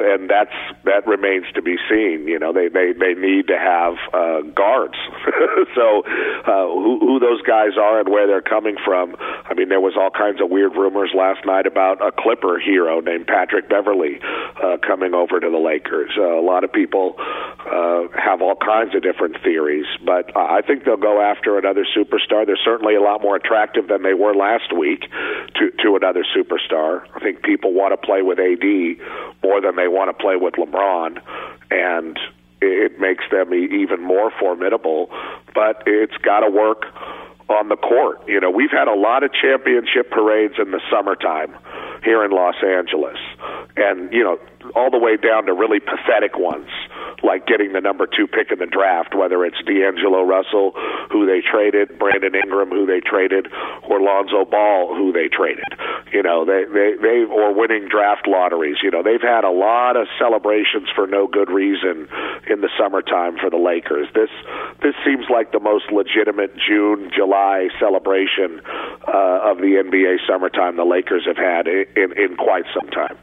and that's that remains to be seen. You know, they they they need to have uh, guards. so uh, who who those guys are and where they're coming from. I mean, there was all kinds of weird rumors last night about a Clipper hero named Patrick Beverley uh, coming over to the Lakers. Uh, a lot of people uh, have all kinds of different theories, but I think they'll go after another superstar. They're certainly a lot more attractive than they were last week to to another superstar. I think people want to play with AD more than they want to play with LeBron, and it makes them even more formidable. But it's got to work on the court. You know, we've had a lot of championship parades in the summertime here in Los Angeles, and you know, all the way down to really pathetic ones like getting the number two pick in the draft, whether it's D'Angelo Russell, who they traded, Brandon Ingram, who they traded, or Lonzo Ball, who they traded. You know, they they they or winning draft lotteries. You know, they've had a lot of celebrations for no good reason in the summertime for the Lakers. This this seems like the most legitimate June July celebration uh, of the NBA summertime the Lakers have had in in, in quite some time.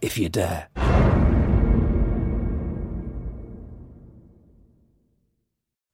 if you dare.